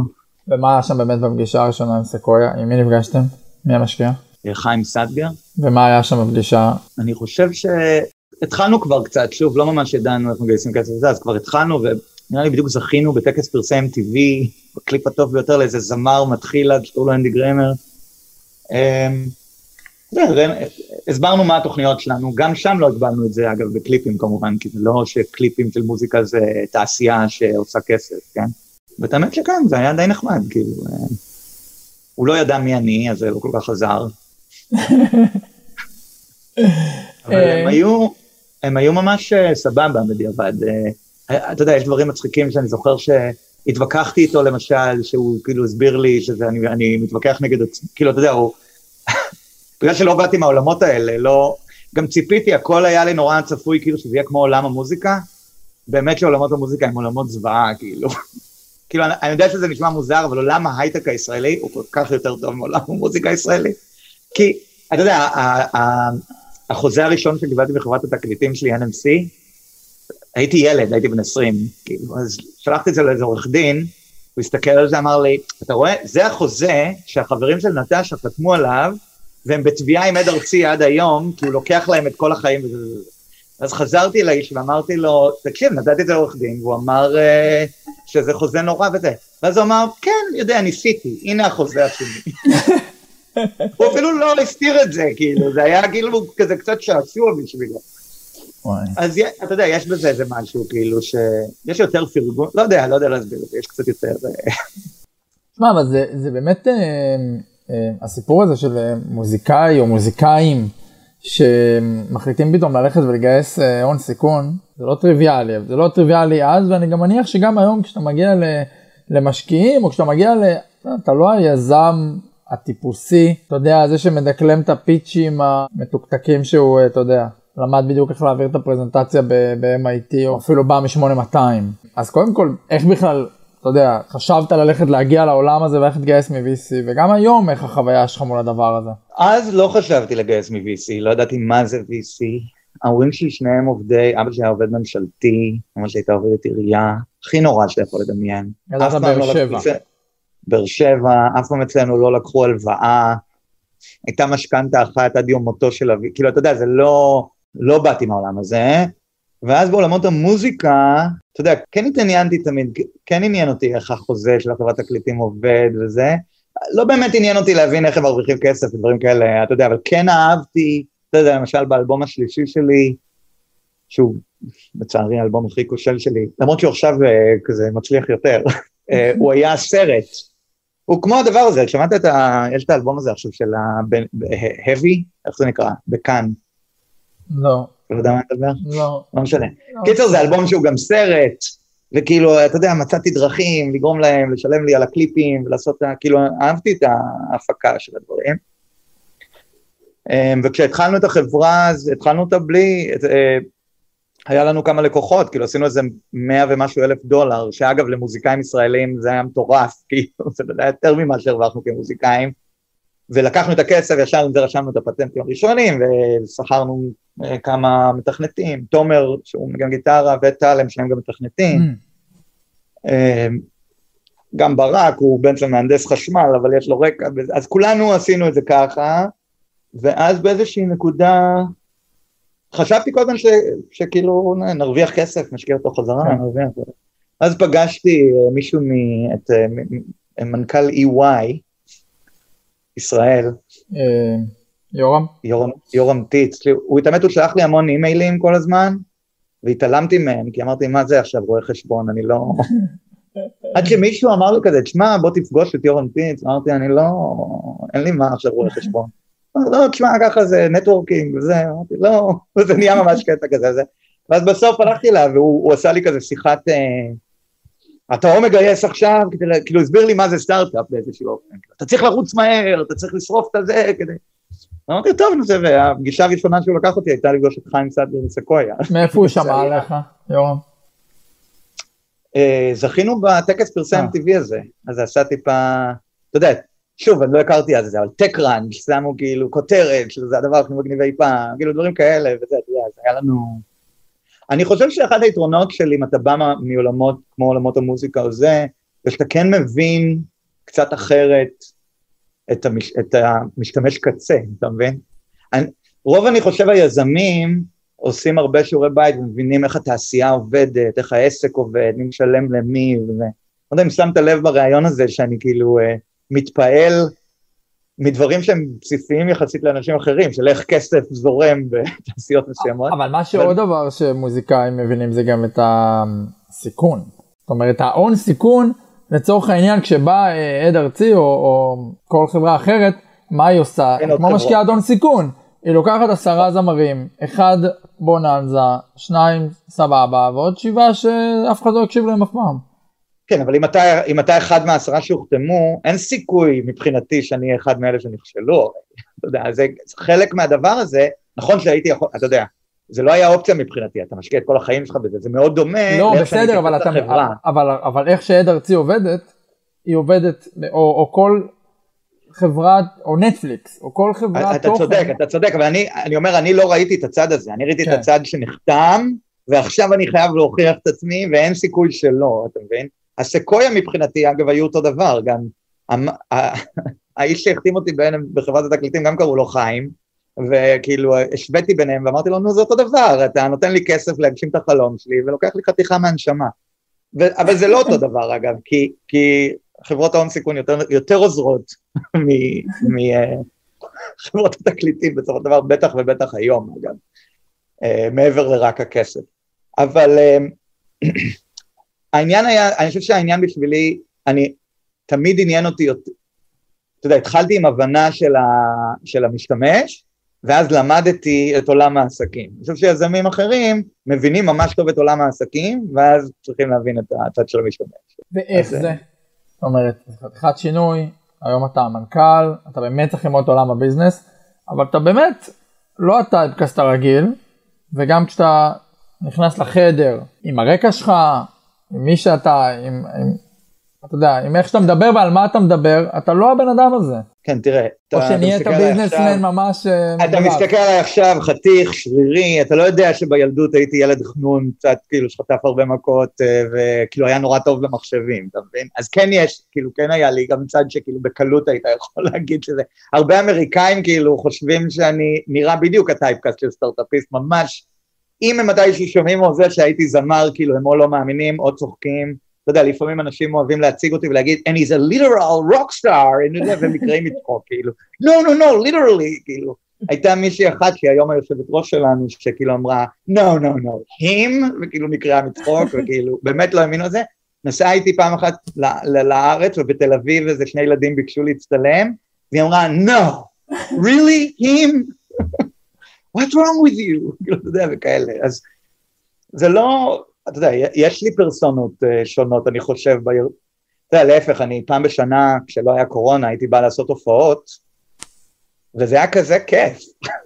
ומה היה שם באמת בפגישה הראשונה עם סקויה? עם מי נפגשתם? מי המשקיע? חיים סטגר. ומה היה שם בפגישה? אני חושב שהתחלנו כבר קצת, שוב, לא ממש ידענו איך מגייסים כסף וזה, אז כבר התחלנו, ונראה לי בדיוק זכינו בטקס פרסי MTV, בקליפ הטוב ביותר לאיזה זמר מתחיל עד שקוראים לו אנדי גרמר. אמ, הסברנו מה התוכניות שלנו, גם שם לא הגבלנו את זה, אגב, בקליפים כמובן, כי זה לא שקליפים של מוזיקה זה תעשייה שעושה כסף, כן? ואת האמת שכן, זה היה די נחמד, כאילו, אה, הוא לא ידע מי אני, אז זה לא כל כך עזר. *laughs* אבל הם היו, הם היו ממש אה, סבבה בדיעבד. אתה יודע, יש דברים מצחיקים שאני זוכר שהתווכחתי איתו למשל, שהוא כאילו הסביר לי שזה, אני, אני מתווכח נגד עצמי, כאילו, אתה יודע, הוא... *laughs* בגלל שלא באתי מהעולמות האלה, לא... גם ציפיתי, הכל היה לי נורא צפוי, כאילו שזה יהיה כמו עולם המוזיקה. באמת שעולמות המוזיקה הם עולמות זוועה, כאילו. *laughs* כאילו, אני, אני יודע שזה נשמע מוזר, אבל עולם ההייטק הישראלי הוא כל כך יותר טוב מעולם המוזיקה הישראלי. כי, אתה יודע, החוזה הראשון שקיבלתי בחברת התקליטים שלי, NMC, הייתי ילד, הייתי בן 20, כאילו, אז שלחתי את זה לאיזה עורך דין, הוא הסתכל על זה, אמר לי, אתה רואה, זה החוזה שהחברים של נטשה חתמו עליו, והם בתביעה עם עד ארצי עד היום, כי הוא לוקח להם את כל החיים וזה. אז חזרתי לאיש ואמרתי לו, תקשיב, נתתי את זה לעורך דין, והוא אמר uh, שזה חוזה נורא וזה. ואז הוא אמר, כן, יודע, ניסיתי, הנה החוזה השני. *laughs* הוא אפילו לא הסתיר את זה, כאילו, זה היה כאילו כזה קצת שעשוע בשבילו. אז אתה יודע, יש בזה איזה משהו, כאילו, שיש יותר פרגון, לא יודע, לא יודע להסביר את זה, יש קצת יותר... תשמע, אבל זה, זה באמת, אה, אה, הסיפור הזה של אה, מוזיקאי או מוזיקאים, שמחליטים פתאום ללכת ולגייס אה, הון סיכון, זה לא טריוויאלי, זה לא טריוויאלי אז, ואני גם מניח שגם היום כשאתה מגיע למשקיעים, או כשאתה מגיע ל... אתה לא היזם הטיפוסי, אתה יודע, זה שמדקלם את הפיצ'ים המתוקתקים שהוא, אתה יודע, למד בדיוק איך להעביר את הפרזנטציה ב-MIT, או אפילו בא מ-8200. אז קודם כל, איך בכלל, אתה יודע, חשבת ללכת להגיע לעולם הזה ואיך להתגייס מ-VC, וגם היום איך החוויה שלך מול הדבר הזה? אז לא חשבתי לגייס מ-VC, לא ידעתי מה זה VC. ההורים שלי שניהם עובדי, אבא שלי היה עובד ממשלתי, אמא שלי הייתה עובדת עירייה, הכי נורא שאתה יכול לדמיין. ידעת באר לא שבע. באר שבע, אף פעם אצלנו לא לקחו הלוואה, הייתה משכנתה אחת עד יום מותו של אבי, כאילו, אתה יודע, זה לא, לא באתי מהעולם הזה, ואז בעולמות המוזיקה, אתה יודע, כן התעניינתי תמיד, כן עניין אותי איך החוזה של החברת תקליטים עובד וזה, לא באמת עניין אותי להבין איך הם מרוויחים כסף ודברים כאלה, אתה יודע, אבל כן אהבתי, אתה יודע, למשל באלבום השלישי שלי, שהוא לצערי האלבום הכי כושל שלי, למרות שהוא עכשיו אה, כזה מצליח יותר, אה, *laughs* הוא היה סרט. הוא כמו הדבר הזה, שמעת את ה... יש את האלבום הזה עכשיו של ה-heavy, איך זה נקרא? בכאן. לא. לא יודע מה אני מדבר? לא. לא משנה. לא. קיצר, זה אלבום שהוא גם סרט, וכאילו, אתה יודע, מצאתי דרכים לגרום להם, לשלם לי על הקליפים, ולעשות, כאילו, אהבתי את ההפקה של הדברים. אמ, וכשהתחלנו את החברה, אז התחלנו אותה בלי, אה, היה לנו כמה לקוחות, כאילו עשינו איזה מאה ומשהו אלף דולר, שאגב למוזיקאים ישראלים זה היה מטורף, *laughs* כאילו זה היה יותר ממה שהרווחנו כמוזיקאים, ולקחנו את הכסף, ישר עם זה רשמנו את הפטנטים הראשונים, ושכרנו אה, כמה מתכנתים, תומר שהוא מגן גיטרה וטל הם שניהם גם מתכנתים, mm. אמ, גם ברק הוא בן של מהנדס חשמל אבל יש לו רקע, אז כולנו עשינו את זה ככה, ואז באיזושהי נקודה חשבתי כל הזמן ש, שכאילו נרוויח כסף, נשקיע אותו חזרה, כן. נרוויח. אז פגשתי אה, מישהו, מ, את אה, מנכ"ל EY, ישראל. אה, יורם? יורם, יורם טיץ, הוא התאמת, הוא שלח לי המון אימיילים כל הזמן, והתעלמתי מהם, כי אמרתי, מה זה עכשיו רואה חשבון, אני לא... *laughs* עד שמישהו אמר לי כזה, תשמע, בוא תפגוש את יורם טיץ, אמרתי, אני לא, אין לי מה עכשיו רואה חשבון. לא, תשמע, ככה זה networking וזה, אמרתי, לא, *laughs* זה נהיה ממש קטע כזה, זה. ואז בסוף הלכתי אליו, והוא עשה לי כזה שיחת, אה, אתה או מגייס עכשיו, כדי, כאילו הסביר לי מה זה סטארט-אפ באיזשהו אופן, אתה צריך לרוץ מהר, אתה צריך לשרוף את הזה, כדי... אמרתי, טוב, נו זה, והפגישה הראשונה שהוא לקח אותי הייתה לפגוש את חיים סדגר בסקויה. מאיפה הוא *laughs* שמע עליך, יורם? אה, זכינו בטקס פרסם אה. טבעי הזה, אז עשה טיפה, אתה יודע, שוב, אני לא הכרתי אז את זה, אבל טק ראנץ', שמו כאילו כותרת, שזה הדבר הכי מגניב אי פעם, כאילו דברים כאלה, וזה, אתה יודע, זה היה לנו... אני חושב שאחד היתרונות של אם אתה בא מעולמות כמו עולמות המוזיקה או זה, זה שאתה כן מבין קצת אחרת את, המש, את המשתמש קצה, אתה מבין? אני, רוב אני חושב היזמים עושים הרבה שיעורי בית ומבינים איך התעשייה עובדת, איך העסק עובד, מי משלם למי, וזה. לא יודע אם שמת לב בריאיון הזה שאני כאילו... אה, מתפעל מדברים שהם בסיסיים יחסית לאנשים אחרים, של איך כסף זורם בתעשיות מסוימות. אבל מה שעוד דבר שמוזיקאים מבינים זה גם את הסיכון. זאת אומרת, ההון סיכון, לצורך העניין, כשבא אה, עד ארצי או, או כל חברה אחרת, מה היא עושה? כמו משקיעת הון סיכון. היא לוקחת עשרה זמרים, אחד בוננזה, שניים סבבה, ועוד שבעה שאף אחד לא יקשיב להם אף פעם. כן, אבל אם אתה, אם אתה אחד מהעשרה שהוחתמו, אין סיכוי מבחינתי שאני אהיה אחד מאלה שנכשלו. אתה יודע, זה חלק מהדבר הזה, נכון שהייתי יכול, אתה יודע, זה לא היה אופציה מבחינתי, אתה משקיע את כל החיים שלך בזה, זה מאוד דומה לא, בסדר, אבל, אתה, אבל, אבל איך שעד ארצי עובדת, היא עובדת, או, או כל חברת, או נטפליקס, או כל חברת תוכן. אתה צודק, אתה צודק, אבל אני, אני אומר, אני לא ראיתי את הצד הזה, אני ראיתי כן. את הצד שנחתם, ועכשיו אני חייב להוכיח את עצמי, ואין סיכוי שלא, אתה מבין? הסקויה מבחינתי, אגב, היו אותו דבר, גם האיש שהחתים אותי בחברת התקליטים, גם קראו לו חיים, וכאילו השוויתי ביניהם ואמרתי לו, נו זה אותו דבר, אתה נותן לי כסף להגשים את החלום שלי ולוקח לי חתיכה מהנשמה. ו- אבל זה לא אותו דבר אגב, כי, כי חברות ההון סיכון יותר, יותר עוזרות *laughs* מחברות אה, התקליטים בסופו של דבר, בטח ובטח היום אגב, uh, מעבר לרק הכסף. אבל uh, *clears throat* העניין היה, אני חושב שהעניין בשבילי, אני, תמיד עניין אותי, אתה יודע, התחלתי עם הבנה של, ה, של המשתמש, ואז למדתי את עולם העסקים. אני חושב שיזמים אחרים מבינים ממש טוב את עולם העסקים, ואז צריכים להבין את הצד של המשתמש. ואיך זה? זאת אומרת, חתיכת שינוי, היום אתה המנכ"ל, אתה באמת צריך ללמוד את עולם הביזנס, אבל אתה באמת לא הטייפקאסט הרגיל, וגם כשאתה נכנס לחדר עם הרקע שלך, עם מי שאתה, עם, עם אתה יודע, עם איך שאתה מדבר ועל מה אתה מדבר, אתה לא הבן אדם הזה. כן, תראה. או שנהיית ביזנסמן ממש... אה, אתה מסתכל עליי עכשיו, חתיך, שרירי, אתה לא יודע שבילדות הייתי ילד חנון, קצת כאילו שחטף הרבה מכות, אה, וכאילו היה נורא טוב במחשבים, אתה מבין? אז כן יש, כאילו כן היה לי גם צד שכאילו בקלות היית יכול *laughs* להגיד שזה... הרבה אמריקאים כאילו חושבים שאני נראה בדיוק הטייפקאסט של סטארט-אפיסט, ממש. אם הם מתישהו שומעים על זה שהייתי זמר, כאילו הם או לא מאמינים או צוחקים. אתה יודע, לפעמים אנשים אוהבים להציג אותי ולהגיד, and he's a literal rock star, *laughs* והם נקראים מצחוק, כאילו, no, no, no, literally, כאילו. הייתה מישהי אחת שהיא היום היושבת ראש שלנו, שכאילו אמרה, no, no, no, him, וכאילו נקראה מצחוק, וכאילו, באמת לא האמינו לזה. נסעה איתי פעם אחת לארץ, ובתל אביב איזה שני ילדים ביקשו להצטלם, והיא אמרה, no, really, him? *laughs* what's wrong with you? *laughs* כאילו, אתה יודע, וכאלה. אז זה לא, אתה יודע, יש לי פרסונות uh, שונות, אני חושב, בעיר... אתה יודע, להפך, אני פעם בשנה, כשלא היה קורונה, הייתי בא לעשות הופעות, וזה היה כזה כיף.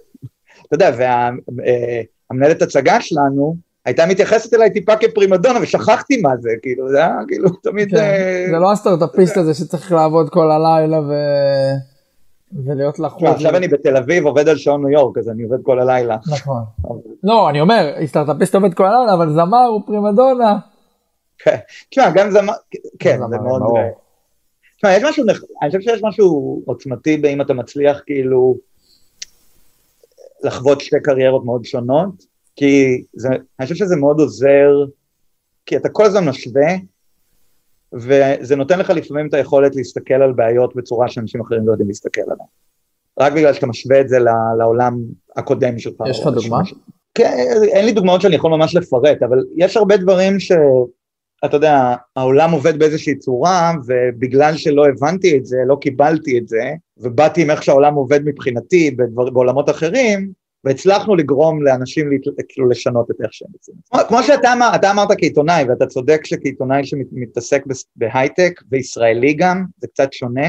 *laughs* אתה יודע, והמנהלת וה, uh, הצגה שלנו, הייתה מתייחסת אליי טיפה כפרימדונה, ושכחתי מה זה, כאילו, זה היה כאילו תמיד... כן, uh, זה לא הסטארט-אפיסט הזה שצריך לעבוד כל הלילה ו... ולהיות לחוץ. עכשיו אני בתל אביב עובד על שעון ניו יורק אז אני עובד כל הלילה. נכון. לא אני אומר סטארטאפיסט עובד כל הלילה אבל זמר הוא פרימדונה. כן, תשמע גם זמר, כן זה מאוד, תשמע יש משהו, אני חושב שיש משהו עוצמתי באם אתה מצליח כאילו לחוות שתי קריירות מאוד שונות, כי זה, אני חושב שזה מאוד עוזר, כי אתה כל הזמן משווה וזה נותן לך לפעמים את היכולת להסתכל על בעיות בצורה שאנשים אחרים לא יודעים להסתכל עליהן. רק בגלל שאתה משווה את זה לעולם הקודם שלך. יש לך דוגמה? כן, אין לי דוגמאות שאני יכול ממש לפרט, אבל יש הרבה דברים שאתה יודע, העולם עובד באיזושהי צורה, ובגלל שלא הבנתי את זה, לא קיבלתי את זה, ובאתי עם איך שהעולם עובד מבחינתי בדבר, בעולמות אחרים, והצלחנו לגרום לאנשים כאילו לשנות את איך שהם יוצאים. כמו שאתה אמר, אתה אמרת כעיתונאי, ואתה צודק שכעיתונאי שמתעסק בהייטק, וישראלי גם, זה קצת שונה.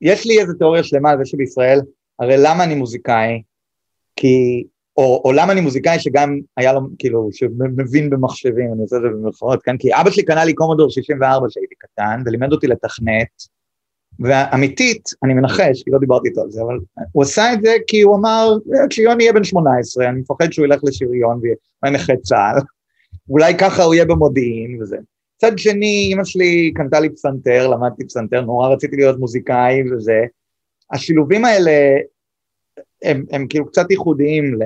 יש לי איזו תיאוריה שלמה על זה שבישראל, הרי למה אני מוזיקאי? כי, או, או למה אני מוזיקאי שגם היה לו, כאילו, שמבין במחשבים, אני עושה את זה במרכאות, כן? כי אבא שלי קנה לי קומודור 64 כשהייתי קטן, ולימד אותי לתכנת, ואמיתית, אני מנחש, כי לא דיברתי איתו על זה, אבל הוא עשה את זה כי הוא אמר, כשיוני יהיה בן 18, אני מפחד שהוא ילך לשריון ויהיה נכה צה"ל, אולי ככה הוא יהיה במודיעין וזה. מצד שני, אמא שלי קנתה לי פסנתר, למדתי פסנתר, נורא רציתי להיות מוזיקאי וזה. השילובים האלה הם, הם כאילו קצת ייחודיים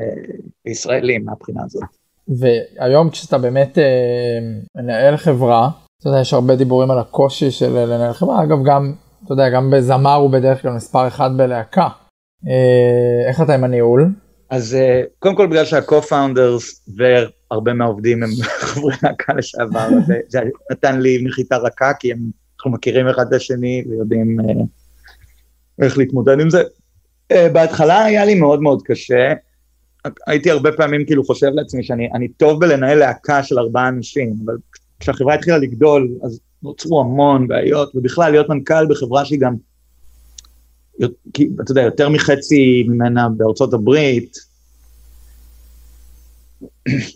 לישראלים מהבחינה הזאת. והיום כשאתה באמת אה, מנהל חברה, אתה יודע, יש הרבה דיבורים על הקושי של לנהל חברה, אגב גם אתה יודע, גם בזמר הוא בדרך כלל מספר אחד בלהקה. אה, איך אתה עם הניהול? אז אה, קודם כל בגלל שה-co-founders והרבה מהעובדים הם *laughs* חברי להקה לשעבר, זה נתן לי נחיתה רכה, כי הם, אנחנו מכירים אחד את השני ויודעים אה, איך להתמודד עם זה. בהתחלה היה לי מאוד מאוד קשה, הייתי הרבה פעמים כאילו חושב לעצמי שאני טוב בלנהל להקה של ארבעה אנשים, אבל כשהחברה התחילה לגדול, אז נוצרו המון בעיות, ובכלל להיות מנכ"ל בחברה שהיא גם, אתה יודע, יותר מחצי ממנה בארצות הברית,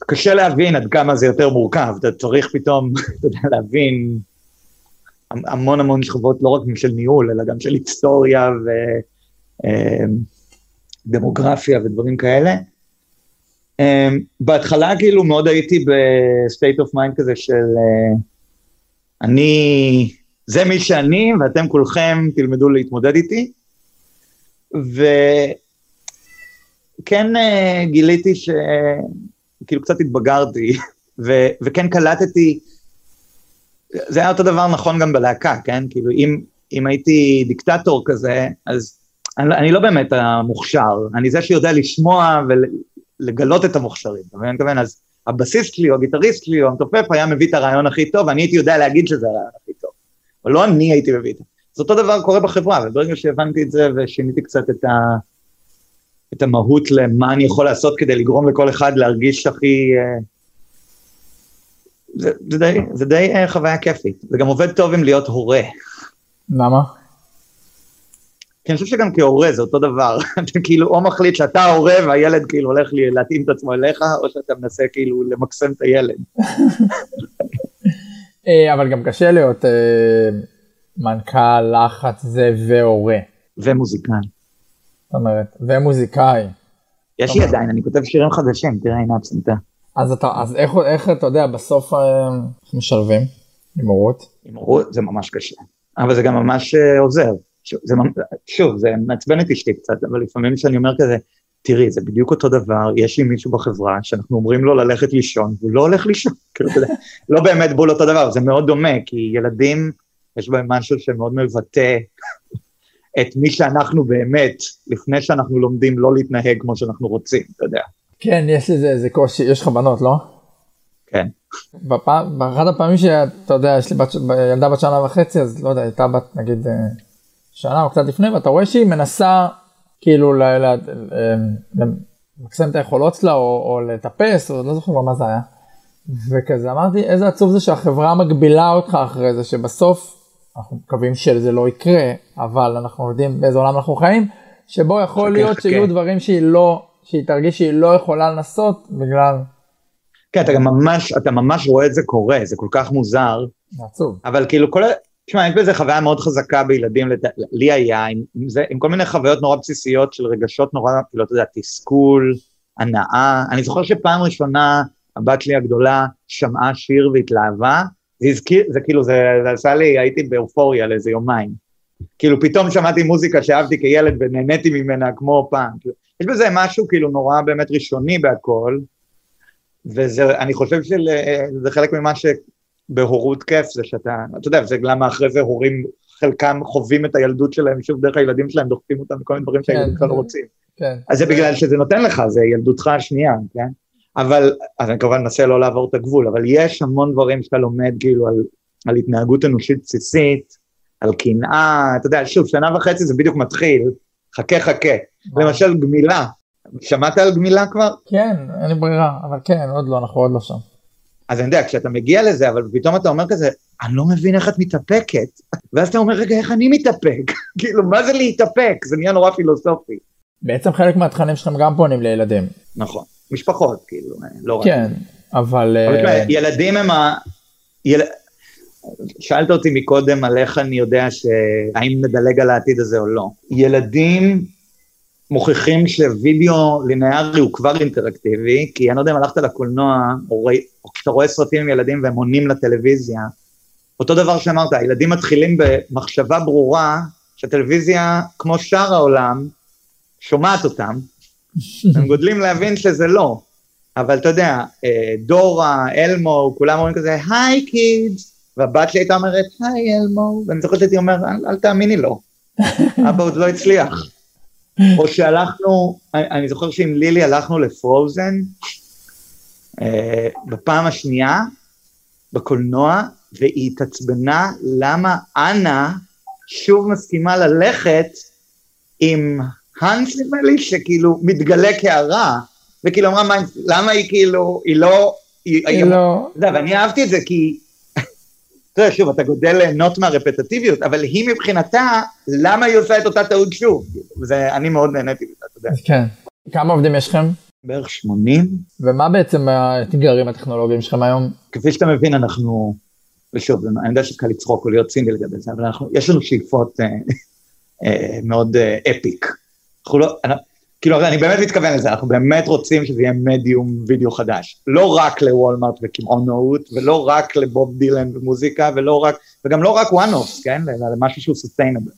קשה להבין עד כמה זה יותר מורכב, אתה צריך פתאום, *laughs* אתה יודע, להבין המון המון שכבות, לא רק של ניהול, אלא גם של היסטוריה ודמוגרפיה אה, ודברים כאלה. Um, בהתחלה כאילו מאוד הייתי ב state of mind כזה של uh, אני, זה מי שאני ואתם כולכם תלמדו להתמודד איתי. וכן uh, גיליתי שכאילו קצת התבגרתי ו, וכן קלטתי, זה היה אותו דבר נכון גם בלהקה, כן? כאילו אם, אם הייתי דיקטטור כזה, אז אני, אני לא באמת המוכשר, אני זה שיודע לשמוע לגלות את המוכשרים, אתה מבין? אז הבסיסט שלי, או הגיטריסט שלי, או המתופף היה מביא את הרעיון הכי טוב, ואני הייתי יודע להגיד שזה הרעיון הכי טוב. אבל לא אני הייתי מביא את זה. אז אותו דבר קורה בחברה, וברגע שהבנתי את זה ושיניתי קצת את, ה... את המהות למה אני יכול לעשות כדי לגרום לכל אחד להרגיש הכי... אה, זה, זה די, זה די אה, חוויה כיפית. זה גם עובד טוב עם להיות הורה. למה? כי אני חושב שגם כהורה זה אותו דבר, *laughs* אתה כאילו או מחליט שאתה ההורה והילד כאילו הולך לי להתאים את עצמו אליך, או שאתה מנסה כאילו למקסם את הילד. *laughs* אה, אבל גם קשה להיות אה, מנכ"ל, לחץ זה והורה. ומוזיקאי. זאת אומרת, ומוזיקאי. יש לי עדיין, אני כותב שירים חדשים, תראה הנה הפסנתה. אז אתה, אז איך, איך אתה יודע, בסוף אה, משלבים עם הורות? עם הורות זה ממש קשה, אבל זה גם ממש עוזר. שוב, זה, שוב, זה מעצבן את אשתי קצת, אבל לפעמים כשאני אומר כזה, תראי, זה בדיוק אותו דבר, יש לי מישהו בחברה שאנחנו אומרים לו ללכת לישון, והוא לא הולך לישון, *laughs* כאילו, לא באמת בול אותו דבר, זה מאוד דומה, כי ילדים, יש בהם משהו שמאוד מבטא *laughs* את מי שאנחנו באמת, לפני שאנחנו לומדים לא להתנהג כמו שאנחנו רוצים, אתה יודע. כן, יש לזה איזה קושי, יש לך בנות, לא? כן. בפעם, באחת הפעמים שאתה יודע, יש לי בת, ילדה בת שנה וחצי, אז לא יודע, הייתה בת, נגיד, אה, שנה או קצת לפני ואתה רואה שהיא מנסה כאילו למקסם את היכולות שלה או, או לטפס או לא זוכר מה זה היה. וכזה אמרתי איזה עצוב זה שהחברה מגבילה אותך אחרי זה שבסוף אנחנו מקווים שזה לא יקרה אבל אנחנו יודעים באיזה עולם אנחנו חיים שבו יכול להיות. שיהיו דברים שהיא לא שהיא תרגיש שהיא לא יכולה לנסות בגלל. כן אתה גם ממש אתה ממש רואה את זה קורה זה כל כך מוזר. עצוב. אבל כאילו כל תשמע, יש בזה חוויה מאוד חזקה בילדים, לי היה, עם, זה, עם כל מיני חוויות נורא בסיסיות של רגשות נורא, כאילו, אתה יודע, תסכול, הנאה. אני זוכר שפעם ראשונה הבת שלי הגדולה שמעה שיר והתלהבה, זה הזכיר, זה כאילו, זה, זה עשה לי, הייתי באופוריה לאיזה יומיים. כאילו, פתאום שמעתי מוזיקה שאהבתי כילד ונהניתי ממנה כמו פעם. כאילו, יש בזה משהו כאילו נורא באמת ראשוני בהכל, ואני חושב שזה חלק ממה ש... בהורות כיף זה שאתה, אתה יודע, זה למה אחרי זה הורים, חלקם חווים את הילדות שלהם שוב דרך הילדים שלהם, דוחפים אותם לכל מיני דברים כן, שהילדים שלך לא רוצים. כן. אז זה בגלל שזה נותן לך, זה ילדותך השנייה, כן? אבל, אז אני כמובן מנסה לא לעבור את הגבול, אבל יש המון דברים שאתה לומד כאילו על, על התנהגות אנושית בסיסית, על קנאה, אתה יודע, שוב, שנה וחצי זה בדיוק מתחיל, חכה חכה. למשל גמילה, שמעת על גמילה כבר? כן, אין לי ברירה, אבל כן, עוד לא, אנחנו עוד לא שם. אז אני יודע, כשאתה מגיע לזה, אבל פתאום אתה אומר כזה, אני לא מבין איך את מתאפקת. ואז אתה אומר, רגע, איך אני מתאפק? *laughs* כאילו, מה זה להתאפק? זה נהיה נורא פילוסופי. בעצם חלק מהתכנים שלכם גם פונים לילדים. נכון, משפחות, כאילו, לא רק. כן, אבל... אבל uh... ילדים הם ה... יל... שאלת אותי מקודם על איך אני יודע ש... האם נדלג על העתיד הזה או לא. ילדים מוכיחים שווידאו לינארי הוא כבר אינטראקטיבי, כי אני לא יודע אם הלכת לקולנוע, או, כשאתה רואה סרטים עם ילדים והם עונים לטלוויזיה, אותו דבר שאמרת, הילדים מתחילים במחשבה ברורה שהטלוויזיה, כמו שאר העולם, שומעת אותם, *laughs* הם גודלים להבין שזה לא, אבל אתה יודע, אה, דורה, אלמו, כולם אומרים כזה, היי קידס, והבת שלי הייתה אומרת, היי אלמו, ואני זוכרת שהייתי אומר, אל, אל תאמיני לו, *laughs* אבא עוד לא הצליח. או שהלכנו, אני, אני זוכר שעם לילי הלכנו לפרוזן, אה, בפעם השנייה, בקולנוע, והיא התעצבנה למה אנה שוב מסכימה ללכת עם האנס נדמה לי, שכאילו מתגלה כהרע, וכאילו אמרה, מה, למה היא כאילו, היא לא... היא, היא לא... זה, ואני אהבתי את זה כי... אתה יודע, שוב, אתה גודל ליהנות מהרפטטיביות, אבל היא מבחינתה, למה היא עושה את אותה טעות שוב? זה, אני מאוד נהניתי מזה, אתה יודע. כן. כמה עובדים יש לכם? בערך 80. ומה בעצם האתגרים הטכנולוגיים שלכם היום? כפי שאתה מבין, אנחנו, ושוב, אני יודע שקל לצחוק או להיות סינגל לגבי זה, אבל אנחנו, יש לנו שאיפות אה, אה, מאוד אה, אפיק. אנחנו לא, כאילו, אני באמת מתכוון לזה, אנחנו באמת רוצים שזה יהיה מדיום וידאו חדש. לא רק לוולמארט וקמעונאות, ולא רק לבוב דילן ומוזיקה, ולא רק, וגם לא רק offs, כן? אלא למשהו שהוא sustainable.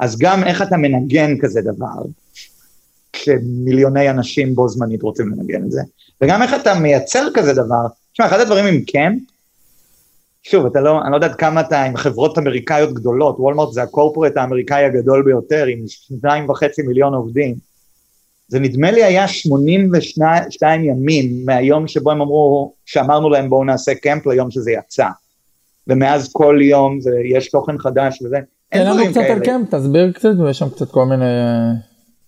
אז גם איך אתה מנגן כזה דבר, כשמיליוני אנשים בו זמנית רוצים לנגן את זה, וגם איך אתה מייצר כזה דבר. תשמע, אחד הדברים עם קמפ, שוב, אתה לא, אני לא יודעת כמה אתה עם חברות אמריקאיות גדולות, וולמרט זה הקורפורט האמריקאי הגדול ביותר, עם שניים וחצי מיליון עובדים. זה נדמה לי היה 82 ימים מהיום שבו הם אמרו, שאמרנו להם בואו נעשה קמפ ליום שזה יצא. ומאז כל יום זה, יש תוכן חדש וזה, אין דברים כאלה. תן לנו קצת על קמפ, תסביר קצת, ויש שם קצת כל מיני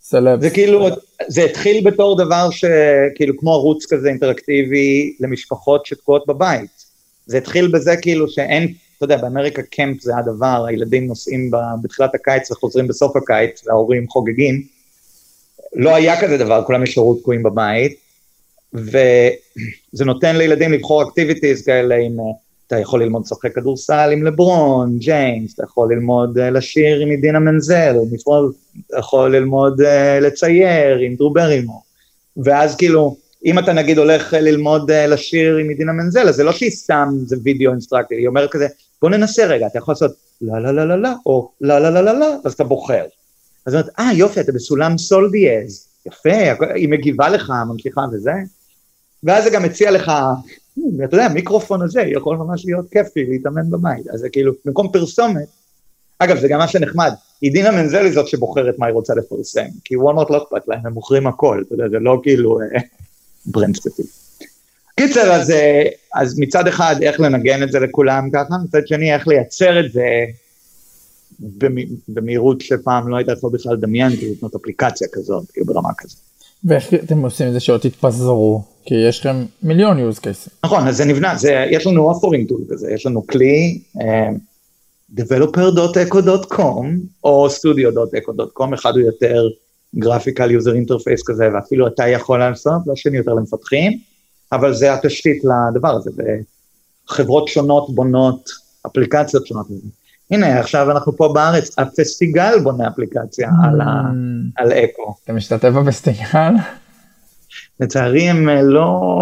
סלב. זה כאילו, זה התחיל בתור דבר שכאילו כמו ערוץ כזה אינטראקטיבי למשפחות שתקועות בבית. זה התחיל בזה כאילו שאין, אתה יודע, באמריקה קמפ זה הדבר, הילדים נוסעים בתחילת הקיץ וחוזרים בסוף הקיץ, וההורים חוגגים. לא היה כזה דבר, כולם נשארו תקועים בבית, וזה נותן לילדים לבחור אקטיביטיז כאלה עם, אתה יכול ללמוד לשחק כדורסל עם לברון, ג'יימס, אתה יכול ללמוד אה, לשיר עם דינה מנזל, אתה יכול ללמוד אה, לצייר עם דרו ברימו, ואז כאילו, אם אתה נגיד הולך ללמוד אה, לשיר עם מדינה מנזל, אז זה לא שהיא סתם, זה וידאו אינסטרקטור, היא אומרת כזה, בוא ננסה רגע, אתה יכול לעשות לה לה לה לה לה, או לה לה לה לה לה, אז אתה בוחר. אז אומרת, אה יופי, אתה בסולם סול דיאז, יפה, היא מגיבה לך, ממשיכה וזה, ואז זה גם מציע לך, אתה יודע, המיקרופון הזה יכול ממש להיות כיפי להתאמן בבית, אז זה כאילו, במקום פרסומת, אגב, זה גם מה שנחמד, אידינה מנזל היא זאת שבוחרת מה היא רוצה לפרסם, כי וולמרט לא אכפת להם, הם מוכרים הכל, אתה יודע, זה לא כאילו אה, brand ספציפי. קיצר, אז, אה, אז מצד אחד, איך להנגיש את זה לכולם ככה, מצד שני, איך לייצר את זה במהירות שפעם לא היית יכול בכלל לדמיין, כאילו לבנות אפליקציה כזאת, כאילו ברמה כזאת. ואיך אתם עושים את זה שלא תתפזרו? כי יש לכם מיליון use cases. נכון, אז זה נבנה, זה, יש לנו authoring tool כזה, יש לנו כלי, uh, developer.eko.com או studio.eko.com, אחד הוא יותר graphical user interface כזה, ואפילו אתה יכול לעשות, והשני יותר למפתחים, אבל זה התשתית לדבר הזה, וחברות שונות בונות אפליקציות שונות. הנה, עכשיו אנחנו פה בארץ, הפסטיגל בונה אפליקציה על, ה, mm. על אקו. אתה משתתף בפסטיגל? לצערי הם אה, לא,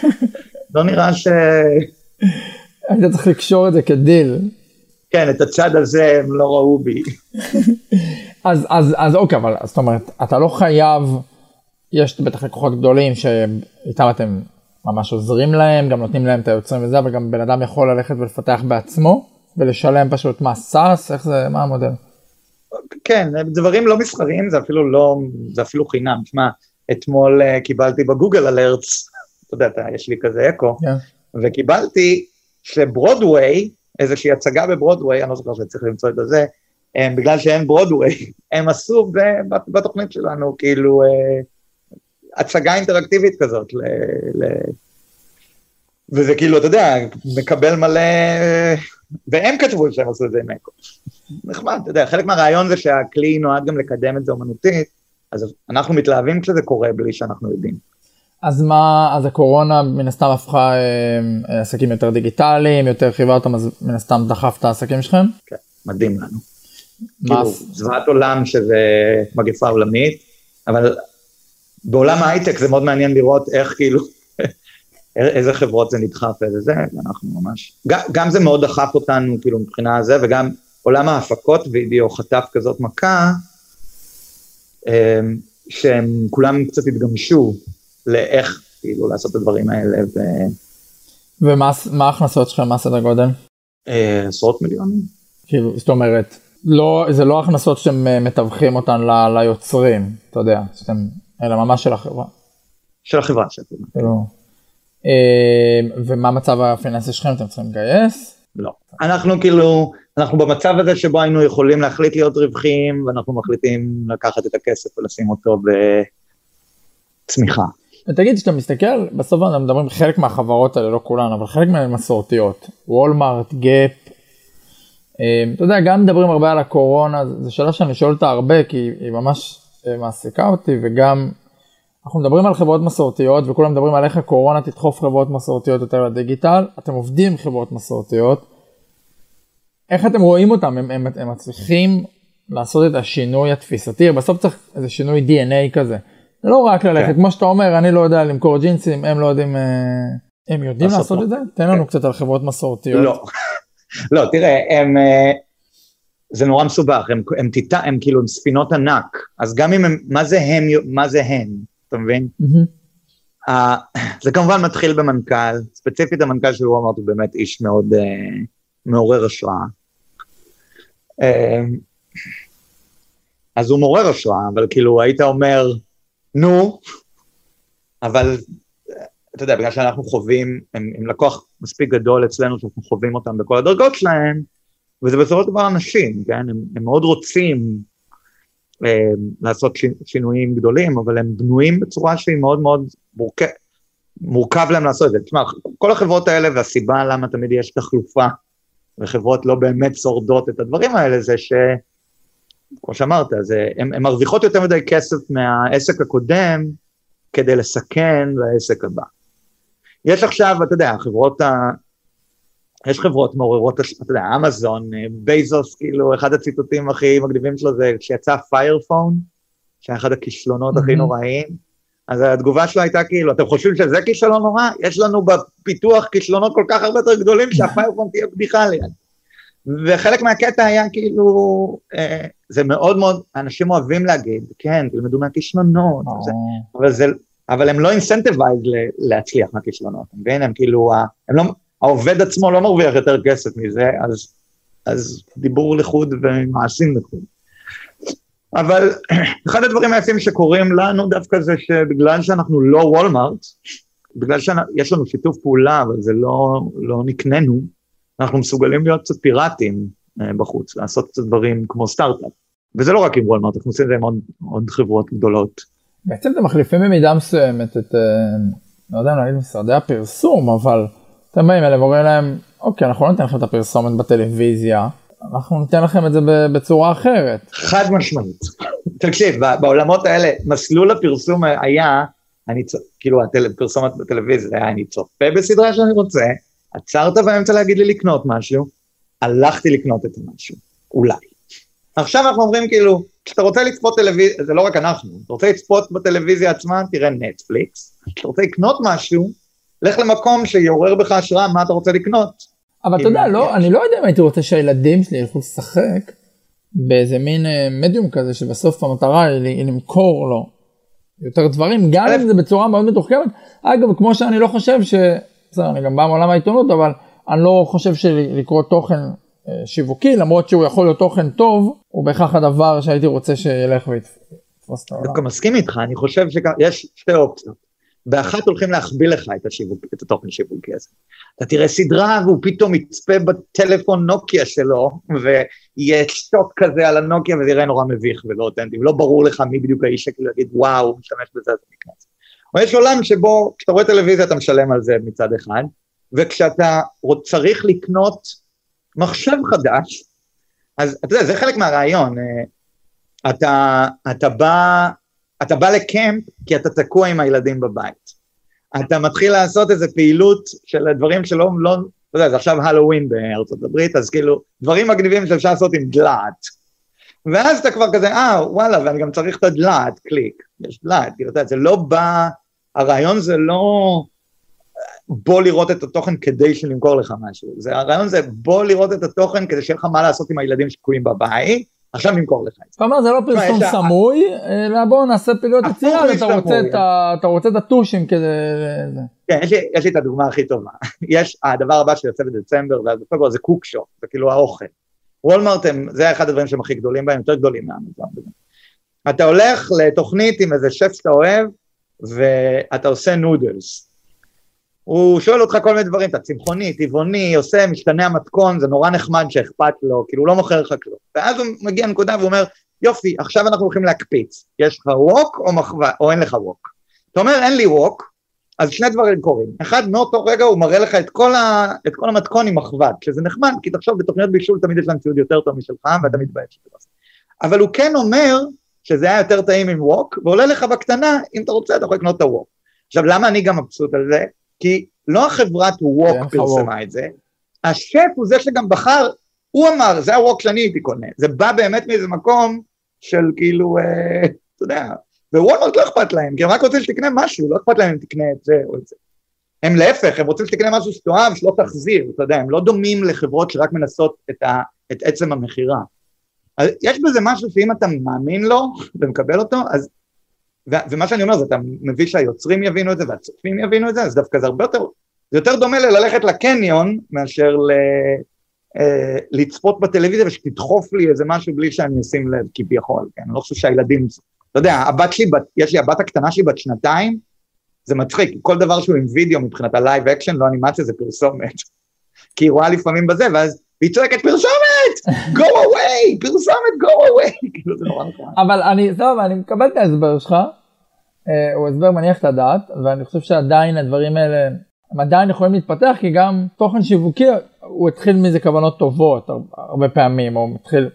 *laughs* לא נראה ש... היית צריך לקשור את זה כדיל. כן, את הצד הזה הם לא ראו בי. *laughs* אז, אז, אז אוקיי, אבל זאת אומרת, אתה לא חייב, יש בטח לקוחות גדולים שאיתם אתם ממש עוזרים להם, גם נותנים להם את היוצרים וזה, אבל גם בן אדם יכול ללכת ולפתח בעצמו. ולשלם פשוט מה סאס איך זה מה המודל. כן דברים לא מסחריים זה אפילו לא זה אפילו חינם שמע אתמול uh, קיבלתי בגוגל אלרטס אתה יודע יש לי כזה אקו yeah. כן. וקיבלתי שברודוויי איזושהי הצגה בברודוויי אני לא זוכר שצריך למצוא את זה הם, בגלל שאין ברודוויי *laughs* הם עשו בתוכנית שלנו כאילו uh, הצגה אינטראקטיבית כזאת ל, ל... וזה כאילו אתה יודע מקבל מלא והם כתבו שהם עשו את זה עם אקו. נחמד, אתה יודע, חלק מהרעיון זה שהכלי נועד גם לקדם את זה אומנותית, אז אנחנו מתלהבים כשזה קורה בלי שאנחנו יודעים. אז מה, אז הקורונה מן הסתם הפכה אה, עסקים יותר דיגיטליים, יותר חייבה אותם, אז מן הסתם דחף את העסקים שלכם? כן, מדהים לנו. כאילו, זוועת עולם שזה מגפה עולמית, אבל בעולם ההייטק זה מאוד מעניין לראות איך כאילו איזה חברות זה נדחף ואיזה זה, ואנחנו ממש, גם, גם זה מאוד דחף אותנו כאילו מבחינה זה, וגם עולם ההפקות וידאו חטף כזאת מכה, אמ, שהם כולם קצת התגמשו לאיך כאילו לעשות את הדברים האלה. ו... ומה ההכנסות שלכם, מה סדר גודל? אה, עשרות מיליונים. כאילו, זאת אומרת, לא, זה לא הכנסות שאתם אה, מתווכים אותן ל, ליוצרים, אתה יודע, שאתם, אלא ממש של החברה. של החברה שאתם. כאילו, ומה מצב הפיננסי שלכם, אתם צריכים לגייס? לא. אנחנו כאילו, אנחנו במצב הזה שבו היינו יכולים להחליט להיות רווחיים, ואנחנו מחליטים לקחת את הכסף ולשים אותו בצמיחה. ותגיד, כשאתה מסתכל, בסוף אנחנו מדברים חלק מהחברות האלה, לא כולן, אבל חלק מהן מסורתיות. וולמארט, גאפ, אה, אתה יודע, גם מדברים הרבה על הקורונה, זו שאלה שאני שואל אותה הרבה, כי היא ממש אה, מעסיקה אותי, וגם אנחנו מדברים על חברות מסורתיות, וכולם מדברים על איך הקורונה תדחוף חברות מסורתיות יותר לדיגיטל, אתם עובדים עם חברות מסורתיות, איך אתם רואים אותם, הם, הם, הם מצליחים לעשות את השינוי התפיסתי, בסוף צריך איזה שינוי DNA כזה. זה לא רק ללכת, כן. כמו שאתה אומר, אני לא יודע למכור ג'ינסים, הם לא יודעים, אה, הם יודעים לעשות את זה? תן לנו כן. קצת על חברות מסורתיות. לא, *laughs* לא, תראה, הם, אה, זה נורא מסובך, הם, הם, טיטה, הם כאילו הם ספינות ענק, אז גם אם הם, מה זה הם, מה זה הם, אתה מבין? Mm-hmm. Uh, זה כמובן מתחיל במנכ"ל, ספציפית המנכ"ל של וולמרט הוא באמת איש מאוד uh, מעורר השראה. Uh, אז הוא מעורר השראה, אבל כאילו היית אומר, נו, אבל אתה יודע, בגלל שאנחנו חווים, הם, הם לקוח מספיק גדול אצלנו שאנחנו חווים אותם בכל הדרגות שלהם, וזה בסופו של דבר אנשים, כן? הם, הם מאוד רוצים לעשות שינויים גדולים, אבל הם בנויים בצורה שהיא מאוד מאוד מורכב, מורכב להם לעשות את זה. תשמע, כל החברות האלה, והסיבה למה תמיד יש תחלופה, וחברות לא באמת שורדות את הדברים האלה, זה ש... כמו שאמרת, הן מרוויחות יותר מדי כסף מהעסק הקודם כדי לסכן לעסק הבא. יש עכשיו, אתה יודע, חברות ה... יש חברות מעוררות, אתה יודע, אמזון, בייזוס, כאילו, אחד הציטוטים הכי מגניבים שלו זה כשיצא פיירפון, שהיה אחד הכישלונות mm-hmm. הכי נוראיים, אז התגובה שלו הייתה כאילו, אתם חושבים שזה כישלון נורא? יש לנו בפיתוח כישלונות כל כך הרבה יותר גדולים שהפיירפון תהיה בדיחה ליד. וחלק מהקטע היה כאילו, אה, זה מאוד מאוד, אנשים אוהבים להגיד, כן, תלמדו מהכישלונות, oh. אבל זה, אבל הם לא אינסנטיבייז להצליח מהכישלונות, אתה מבין? הם כאילו, הם לא, העובד עצמו לא מרוויח יותר כסף מזה, אז, אז דיבור לחוד ומעשים לחוד. אבל *clears throat* אחד הדברים היפים שקורים לנו דווקא זה שבגלל שאנחנו לא וולמארט, בגלל שיש לנו שיתוף פעולה, אבל זה לא, לא נקננו, אנחנו מסוגלים להיות קצת פיראטים אה, בחוץ, לעשות קצת דברים כמו סטארט-אפ. וזה לא רק עם וולמארט, אנחנו עושים את זה עם עוד, עוד חברות גדולות. בעצם אתם מחליפים במידה מסוימת את, אה, לא יודע להגיד משרדי הפרסום, אבל אתם באים אליהם ואומרים להם, אוקיי, אנחנו לא ניתן לכם את הפרסומת בטלוויזיה, אנחנו ניתן לכם את זה בצורה אחרת. חד משמעית. *laughs* תקשיב, בעולמות האלה, מסלול הפרסום היה, אני. כאילו, הפרסומת בטלוויזיה היה, אני צופה בסדרה שאני רוצה, עצרת באמצע להגיד לי לקנות משהו, הלכתי לקנות את המשהו, אולי. עכשיו אנחנו אומרים כאילו, כשאתה רוצה לצפות טלוויזיה, זה לא רק אנחנו, אתה רוצה לצפות בטלוויזיה עצמה, תראה נטפליקס, כשאתה רוצה לקנות משהו, לך למקום שיעורר בך השראה מה אתה רוצה לקנות. אבל אתה יודע, לא, אני לא יודע אם הייתי רוצה שהילדים שלי ילכו לשחק באיזה מין אה, מדיום כזה שבסוף המטרה היא למכור לו יותר דברים, גם אם זה בצורה מאוד מתוחכמת. אגב, כמו שאני לא חושב ש... בסדר, אני גם בא מעולם העיתונות, אבל אני לא חושב שלקרוא תוכן אה, שיווקי, למרות שהוא יכול להיות תוכן טוב, הוא בהכרח הדבר שהייתי רוצה שילך ויתפוס את העולם. דווקא מסכים איתך, אני חושב שיש שתי אופציות. באחת הולכים להחביא לך את, השיווק, את התוכן השיווקי הזה. אתה תראה סדרה והוא פתאום יצפה בטלפון נוקיה שלו, ויהיה שוט כזה על הנוקיה וזה יראה נורא מביך ולא אותנטי, ולא ברור לך מי בדיוק האיש שכאילו יגיד וואו, הוא משתמש בזה אז נכנס. או יש עולם שבו כשאתה רואה טלוויזיה אתה משלם על זה מצד אחד, וכשאתה צריך לקנות מחשב חדש, אז אתה יודע, זה חלק מהרעיון, אה, אתה, אתה בא אתה בא לקמפ כי אתה תקוע עם הילדים בבית. אתה מתחיל לעשות איזה פעילות של דברים שלא, לא, אתה יודע, זה עכשיו הלואוין בארצות הברית, אז כאילו, דברים מגניבים שאפשר לעשות עם דלעת. ואז אתה כבר כזה, אה, וואלה, ואני גם צריך את הדלעת, קליק, יש דלעת, כאילו, אתה יודע, זה לא בא, הרעיון זה לא בוא לראות את התוכן כדי שנמכור לך משהו, זה, הרעיון זה בוא לראות את התוכן כדי שיהיה לך מה לעשות עם הילדים שתקועים בבית, עכשיו נמכור לך את זה. אתה אומר זה לא פרסום סמוי, אלא בוא נעשה פעילות יצירה, אתה רוצה את הטושים כדי... כן, יש לי, את הדוגמה הכי טובה. *laughs* יש, הדבר הבא שיוצא בדצמבר, ואז בפברואר זה Cookshop, זה כאילו האוכל. וולמרט הם, זה אחד הדברים שהם הכי גדולים בהם, יותר גדולים מאמזון. בזה. אתה הולך לתוכנית עם איזה שף שאתה אוהב, ואתה עושה נודלס. הוא שואל אותך כל מיני דברים, אתה צמחוני, טבעוני, עושה משתנה המתכון, זה נורא נחמד שאכפת לו, כאילו הוא לא מוכר לך כלום. ואז הוא מגיע לנקודה ואומר, יופי, עכשיו אנחנו הולכים להקפיץ, יש לך ווק או מחווה, או אין לך ווק. אתה אומר, אין לי ווק, אז שני דברים קורים. אחד, מאותו רגע הוא מראה לך את כל, ה, את כל המתכון עם מחבת, שזה נחמד, כי תחשוב, בתוכניות בישול תמיד יש להם ציוד יותר טוב משלך, ואתה מתבייש לא עושה. אבל הוא כן אומר שזה היה יותר טעים עם ווק, ועולה לך בקטנה, אם אתה רוצה, אתה יכול לקנות את הווק. עכשיו, למה אני גם מבסוט על זה? כי לא החברת ווק לך פרסמה את זה, השף הוא זה שגם בחר, הוא אמר, זה הווק שאני הייתי קונה. זה בא באמת מאיזה מקום של כאילו, אה, אתה יודע, ווולמרט לא אכפת להם, כי הם רק רוצים שתקנה משהו, לא אכפת להם אם תקנה את זה או את זה. הם להפך, הם רוצים שתקנה משהו שתאהב, שלא תחזיר, אתה יודע, הם לא דומים לחברות שרק מנסות את, ה, את עצם המכירה. אז יש בזה משהו שאם אתה מאמין לו ומקבל אותו, אז, ומה שאני אומר זה אתה מביא שהיוצרים יבינו את זה והצופים יבינו את זה, אז דווקא זה הרבה יותר, זה יותר דומה ללכת לקניון מאשר ל, אה, לצפות בטלוויזיה ושתדחוף לי איזה משהו בלי שאני אשים לב כביכול, כן? אני לא חושב שהילדים, אתה יודע, הבת שלי, בת, יש לי הבת הקטנה שלי בת שנתיים, זה מצחיק, כל דבר שהוא עם וידאו מבחינת ה live action, לא אנימציה, זה פרסומת. *laughs* כי היא רואה לפעמים בזה, ואז והיא צועקת פרסומת! Go away! פרסומת go away! *laughs* כאילו. אבל אני, טוב, אני מקבל את ההסבר שלך, אה, הוא הסבר מניח את הדעת, ואני חושב שעדיין הדברים האלה, הם עדיין יכולים להתפתח, כי גם תוכן שיווקי, הוא התחיל מזה כוונות טובות הר- הרבה פעמים, או מתחיל,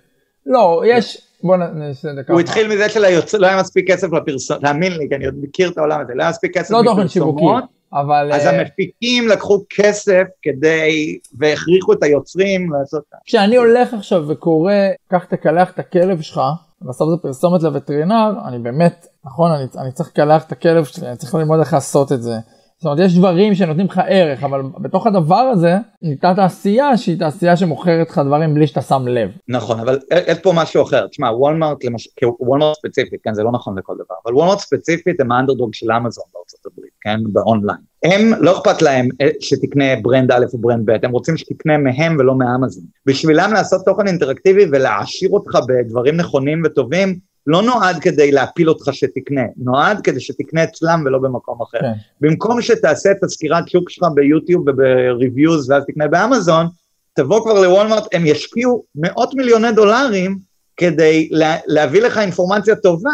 לא, יש, בוא נעשה את זה ככה. הוא התחיל מזה שליוצר, לא היה מספיק כסף לפרסומות, תאמין לי, כי אני עוד מכיר את העולם הזה, לא היה מספיק כסף לא תוכן שיווקי, לפרסומות, אבל... אז אה, המפיקים לקחו כסף כדי, והכריחו את היוצרים לעשות... כשאני הולך עכשיו וקורא, קח תקלח את הכלב שלך, בסוף זה פרסומת לווטרינר, אני באמת, נכון, אני, אני צריך לקלח את הכלב שלי, אני צריך ללמוד איך לעשות את זה. זאת אומרת, יש דברים שנותנים לך ערך, אבל בתוך הדבר הזה, ניתנה תעשייה שהיא תעשייה שמוכרת לך דברים בלי שאתה שם לב. נכון, אבל יש פה משהו אחר. תשמע, וולמרט, למשל, וולמרט ספציפית, כן, זה לא נכון לכל דבר, אבל וולמרט ספציפית הם האנדרדוג של אמזון בארצות הברית, כן, באונליין. הם, לא אכפת להם אה, שתקנה brand א' או brand ב', הם רוצים שתקנה מהם ולא מאמזון. בשבילם לעשות תוכן אינטראקטיבי ולהעשיר אותך בדברים נכונים וטובים, לא נועד כדי להפיל אותך שתקנה, נועד כדי שתקנה אצלם ולא במקום אחר. כן. במקום שתעשה את הסקירת שוק שלך ביוטיוב וב reviews ואז תקנה באמזון, תבוא כבר לוולמרט, הם ישקיעו מאות מיליוני דולרים כדי לה, להביא לך אינפורמציה טובה,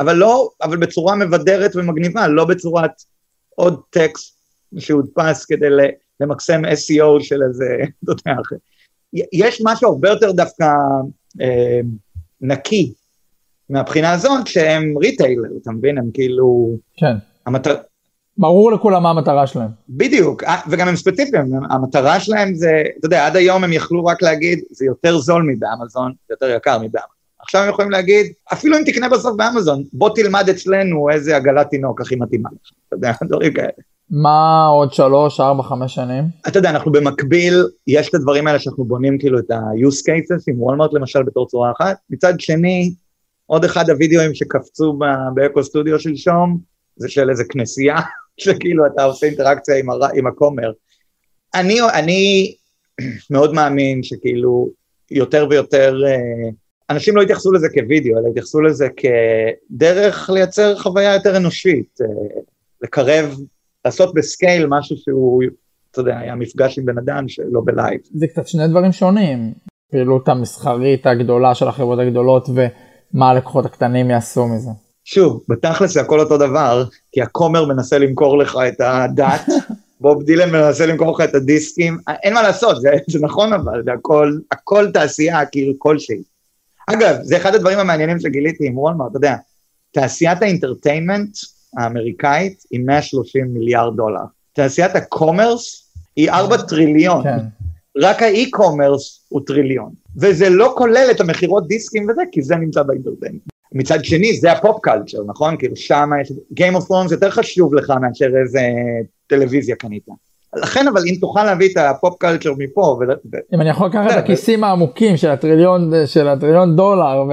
אבל לא, אבל בצורה מבדרת ומגניבה, לא בצורת עוד טקסט שהודפס כדי למקסם SEO של איזה, *laughs* אתה יודע. יש משהו הרבה יותר דווקא אה, נקי מהבחינה הזאת, שהם ריטיילר, אתה מבין? הם כאילו, כן. המטר... ברור לכולם מה המטרה שלהם. בדיוק, אה, וגם הם ספציפיים, המטרה שלהם זה, אתה יודע, עד היום הם יכלו רק להגיד, זה יותר זול מבאמזון, זה יותר יקר מבאמזון. עכשיו הם יכולים להגיד, אפילו אם תקנה בסוף באמזון, בוא תלמד אצלנו איזה עגלת תינוק הכי מתאימה לך, אתה יודע, *laughs* דברים כאלה. מה עוד שלוש, ארבע, חמש שנים? אתה יודע, אנחנו במקביל, יש את הדברים האלה שאנחנו בונים כאילו את ה-use cases עם וולמרט למשל בתור צורה אחת, מצד שני, עוד אחד הווידאוים שקפצו באקו סטודיו שלשום, זה של איזה כנסייה, *laughs* שכאילו אתה עושה אינטראקציה עם, הר... עם הכומר. אני, אני מאוד מאמין שכאילו יותר ויותר, אה, אנשים לא התייחסו לזה כווידאו, אלא התייחסו לזה כדרך לייצר חוויה יותר אנושית, אה, לקרב, לעשות ב scale משהו שהוא, אתה יודע, היה מפגש עם בן אדם שלא ב live. זה קצת שני דברים שונים. פעילות המסחרית הגדולה של החברות הגדולות ומה הלקוחות הקטנים יעשו מזה. שוב, בתכלס זה הכל אותו דבר, כי הכומר מנסה למכור לך את הדת, *laughs* בוב דילן מנסה למכור לך את הדיסקים, אין מה לעשות, זה, זה נכון אבל, זה הכל, הכל תעשייה כאילו כלשהי. אגב, זה אחד הדברים המעניינים שגיליתי עם וולמרט, אתה יודע, תעשיית ה entertainment האמריקאית היא 130 מיליארד דולר. תעשיית ה commerce היא 4 טריליון. כן. רק ה e-commerce הוא טריליון. וזה לא כולל את המכירות דיסקים וזה, כי זה נמצא באינטרנט. מצד שני, זה ה pop culture, נכון? כאילו שם יש... Game of Thrones יותר חשוב לך מאשר איזה טלוויזיה קנית. לכן אבל אם תוכל להביא את ה pop culture מפה ו... אם אני יכול לקחת את הכיסים העמוקים של הטריליון של הטריליון דולר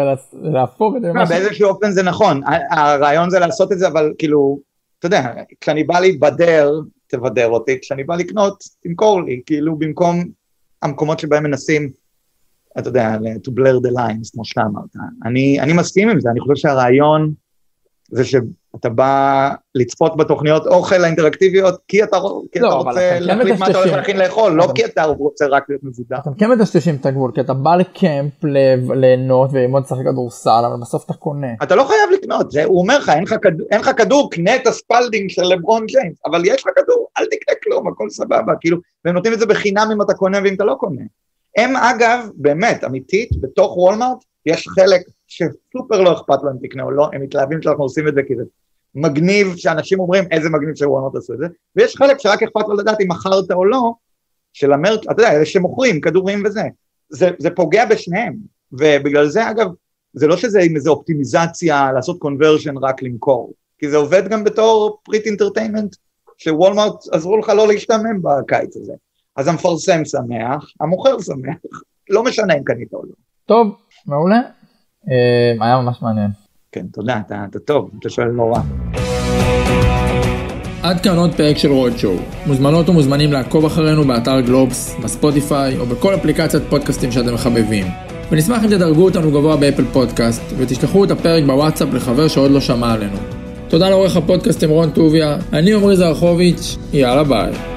ולהפוך את זה למשהו. באיזשהו אופן זה נכון הרעיון זה לעשות את זה אבל כאילו אתה יודע כשאני בא להיבדר תבדר אותי כשאני בא לקנות תמכור לי כאילו במקום המקומות שבהם מנסים אתה יודע to blur the lines כמו שאתה אמרת אני, אני מסכים עם זה אני חושב שהרעיון זה שאתה בא לצפות בתוכניות אוכל האינטראקטיביות כי אתה, כי לא, אתה רוצה כן להחליט מה אתה הולך להכין לאכול, לא כי אתה רוצה רק להיות מבודר. אתה כן מטשטשים את הגבול, כי אתה בא ל camp ליהנות וללמוד לשחק כדורסל, אבל בסוף אתה קונה. אתה לא חייב לקנות, זה, הוא אומר לך, אין לך כדור, קנה את הספלדינג של לברון ג'יימס, אבל יש לך כדור, אל תקנה כלום, הכל סבבה, כאילו, והם נותנים את זה בחינם אם אתה קונה ואם אתה לא קונה. הם אגב, באמת, אמיתית, בתוך וולמארט, יש חלק שסופר לא אכפת להם תקנה או לא, הם מתלהבים שאנחנו עושים את זה כי זה מגניב, שאנשים אומרים איזה מגניב שוולמארט עשו את זה, ויש חלק שרק אכפת לו לדעת אם מכרת או לא, של המרצ', אתה יודע, אלה שמוכרים כדורים וזה, זה, זה פוגע בשניהם, ובגלל זה אגב, זה לא שזה עם איזה אופטימיזציה לעשות conversion רק למכור, כי זה עובד גם בתור פריט entertainment, שוולמארט עזרו לך לא להשתעמם בקיץ הזה. אז המפרסם שמח, המוכר שמח, לא משנה אם קנית או לא. טוב, מעולה. אה, היה ממש מעניין. כן, תודה, אתה, אתה טוב, אתה שואל רע. עד כאן עוד פרק של Roadshow. מוזמנות ומוזמנים לעקוב אחרינו באתר גלובס, בספוטיפיי או בכל אפליקציית פודקאסטים שאתם מחבבים. ונשמח אם תדרגו אותנו גבוה באפל פודקאסט, ותשלחו את הפרק בוואטסאפ לחבר שעוד לא שמע עלינו. תודה לעורך הפודקאסטים רון טוביה, אני עמרי זרחוביץ', יאללה ביי.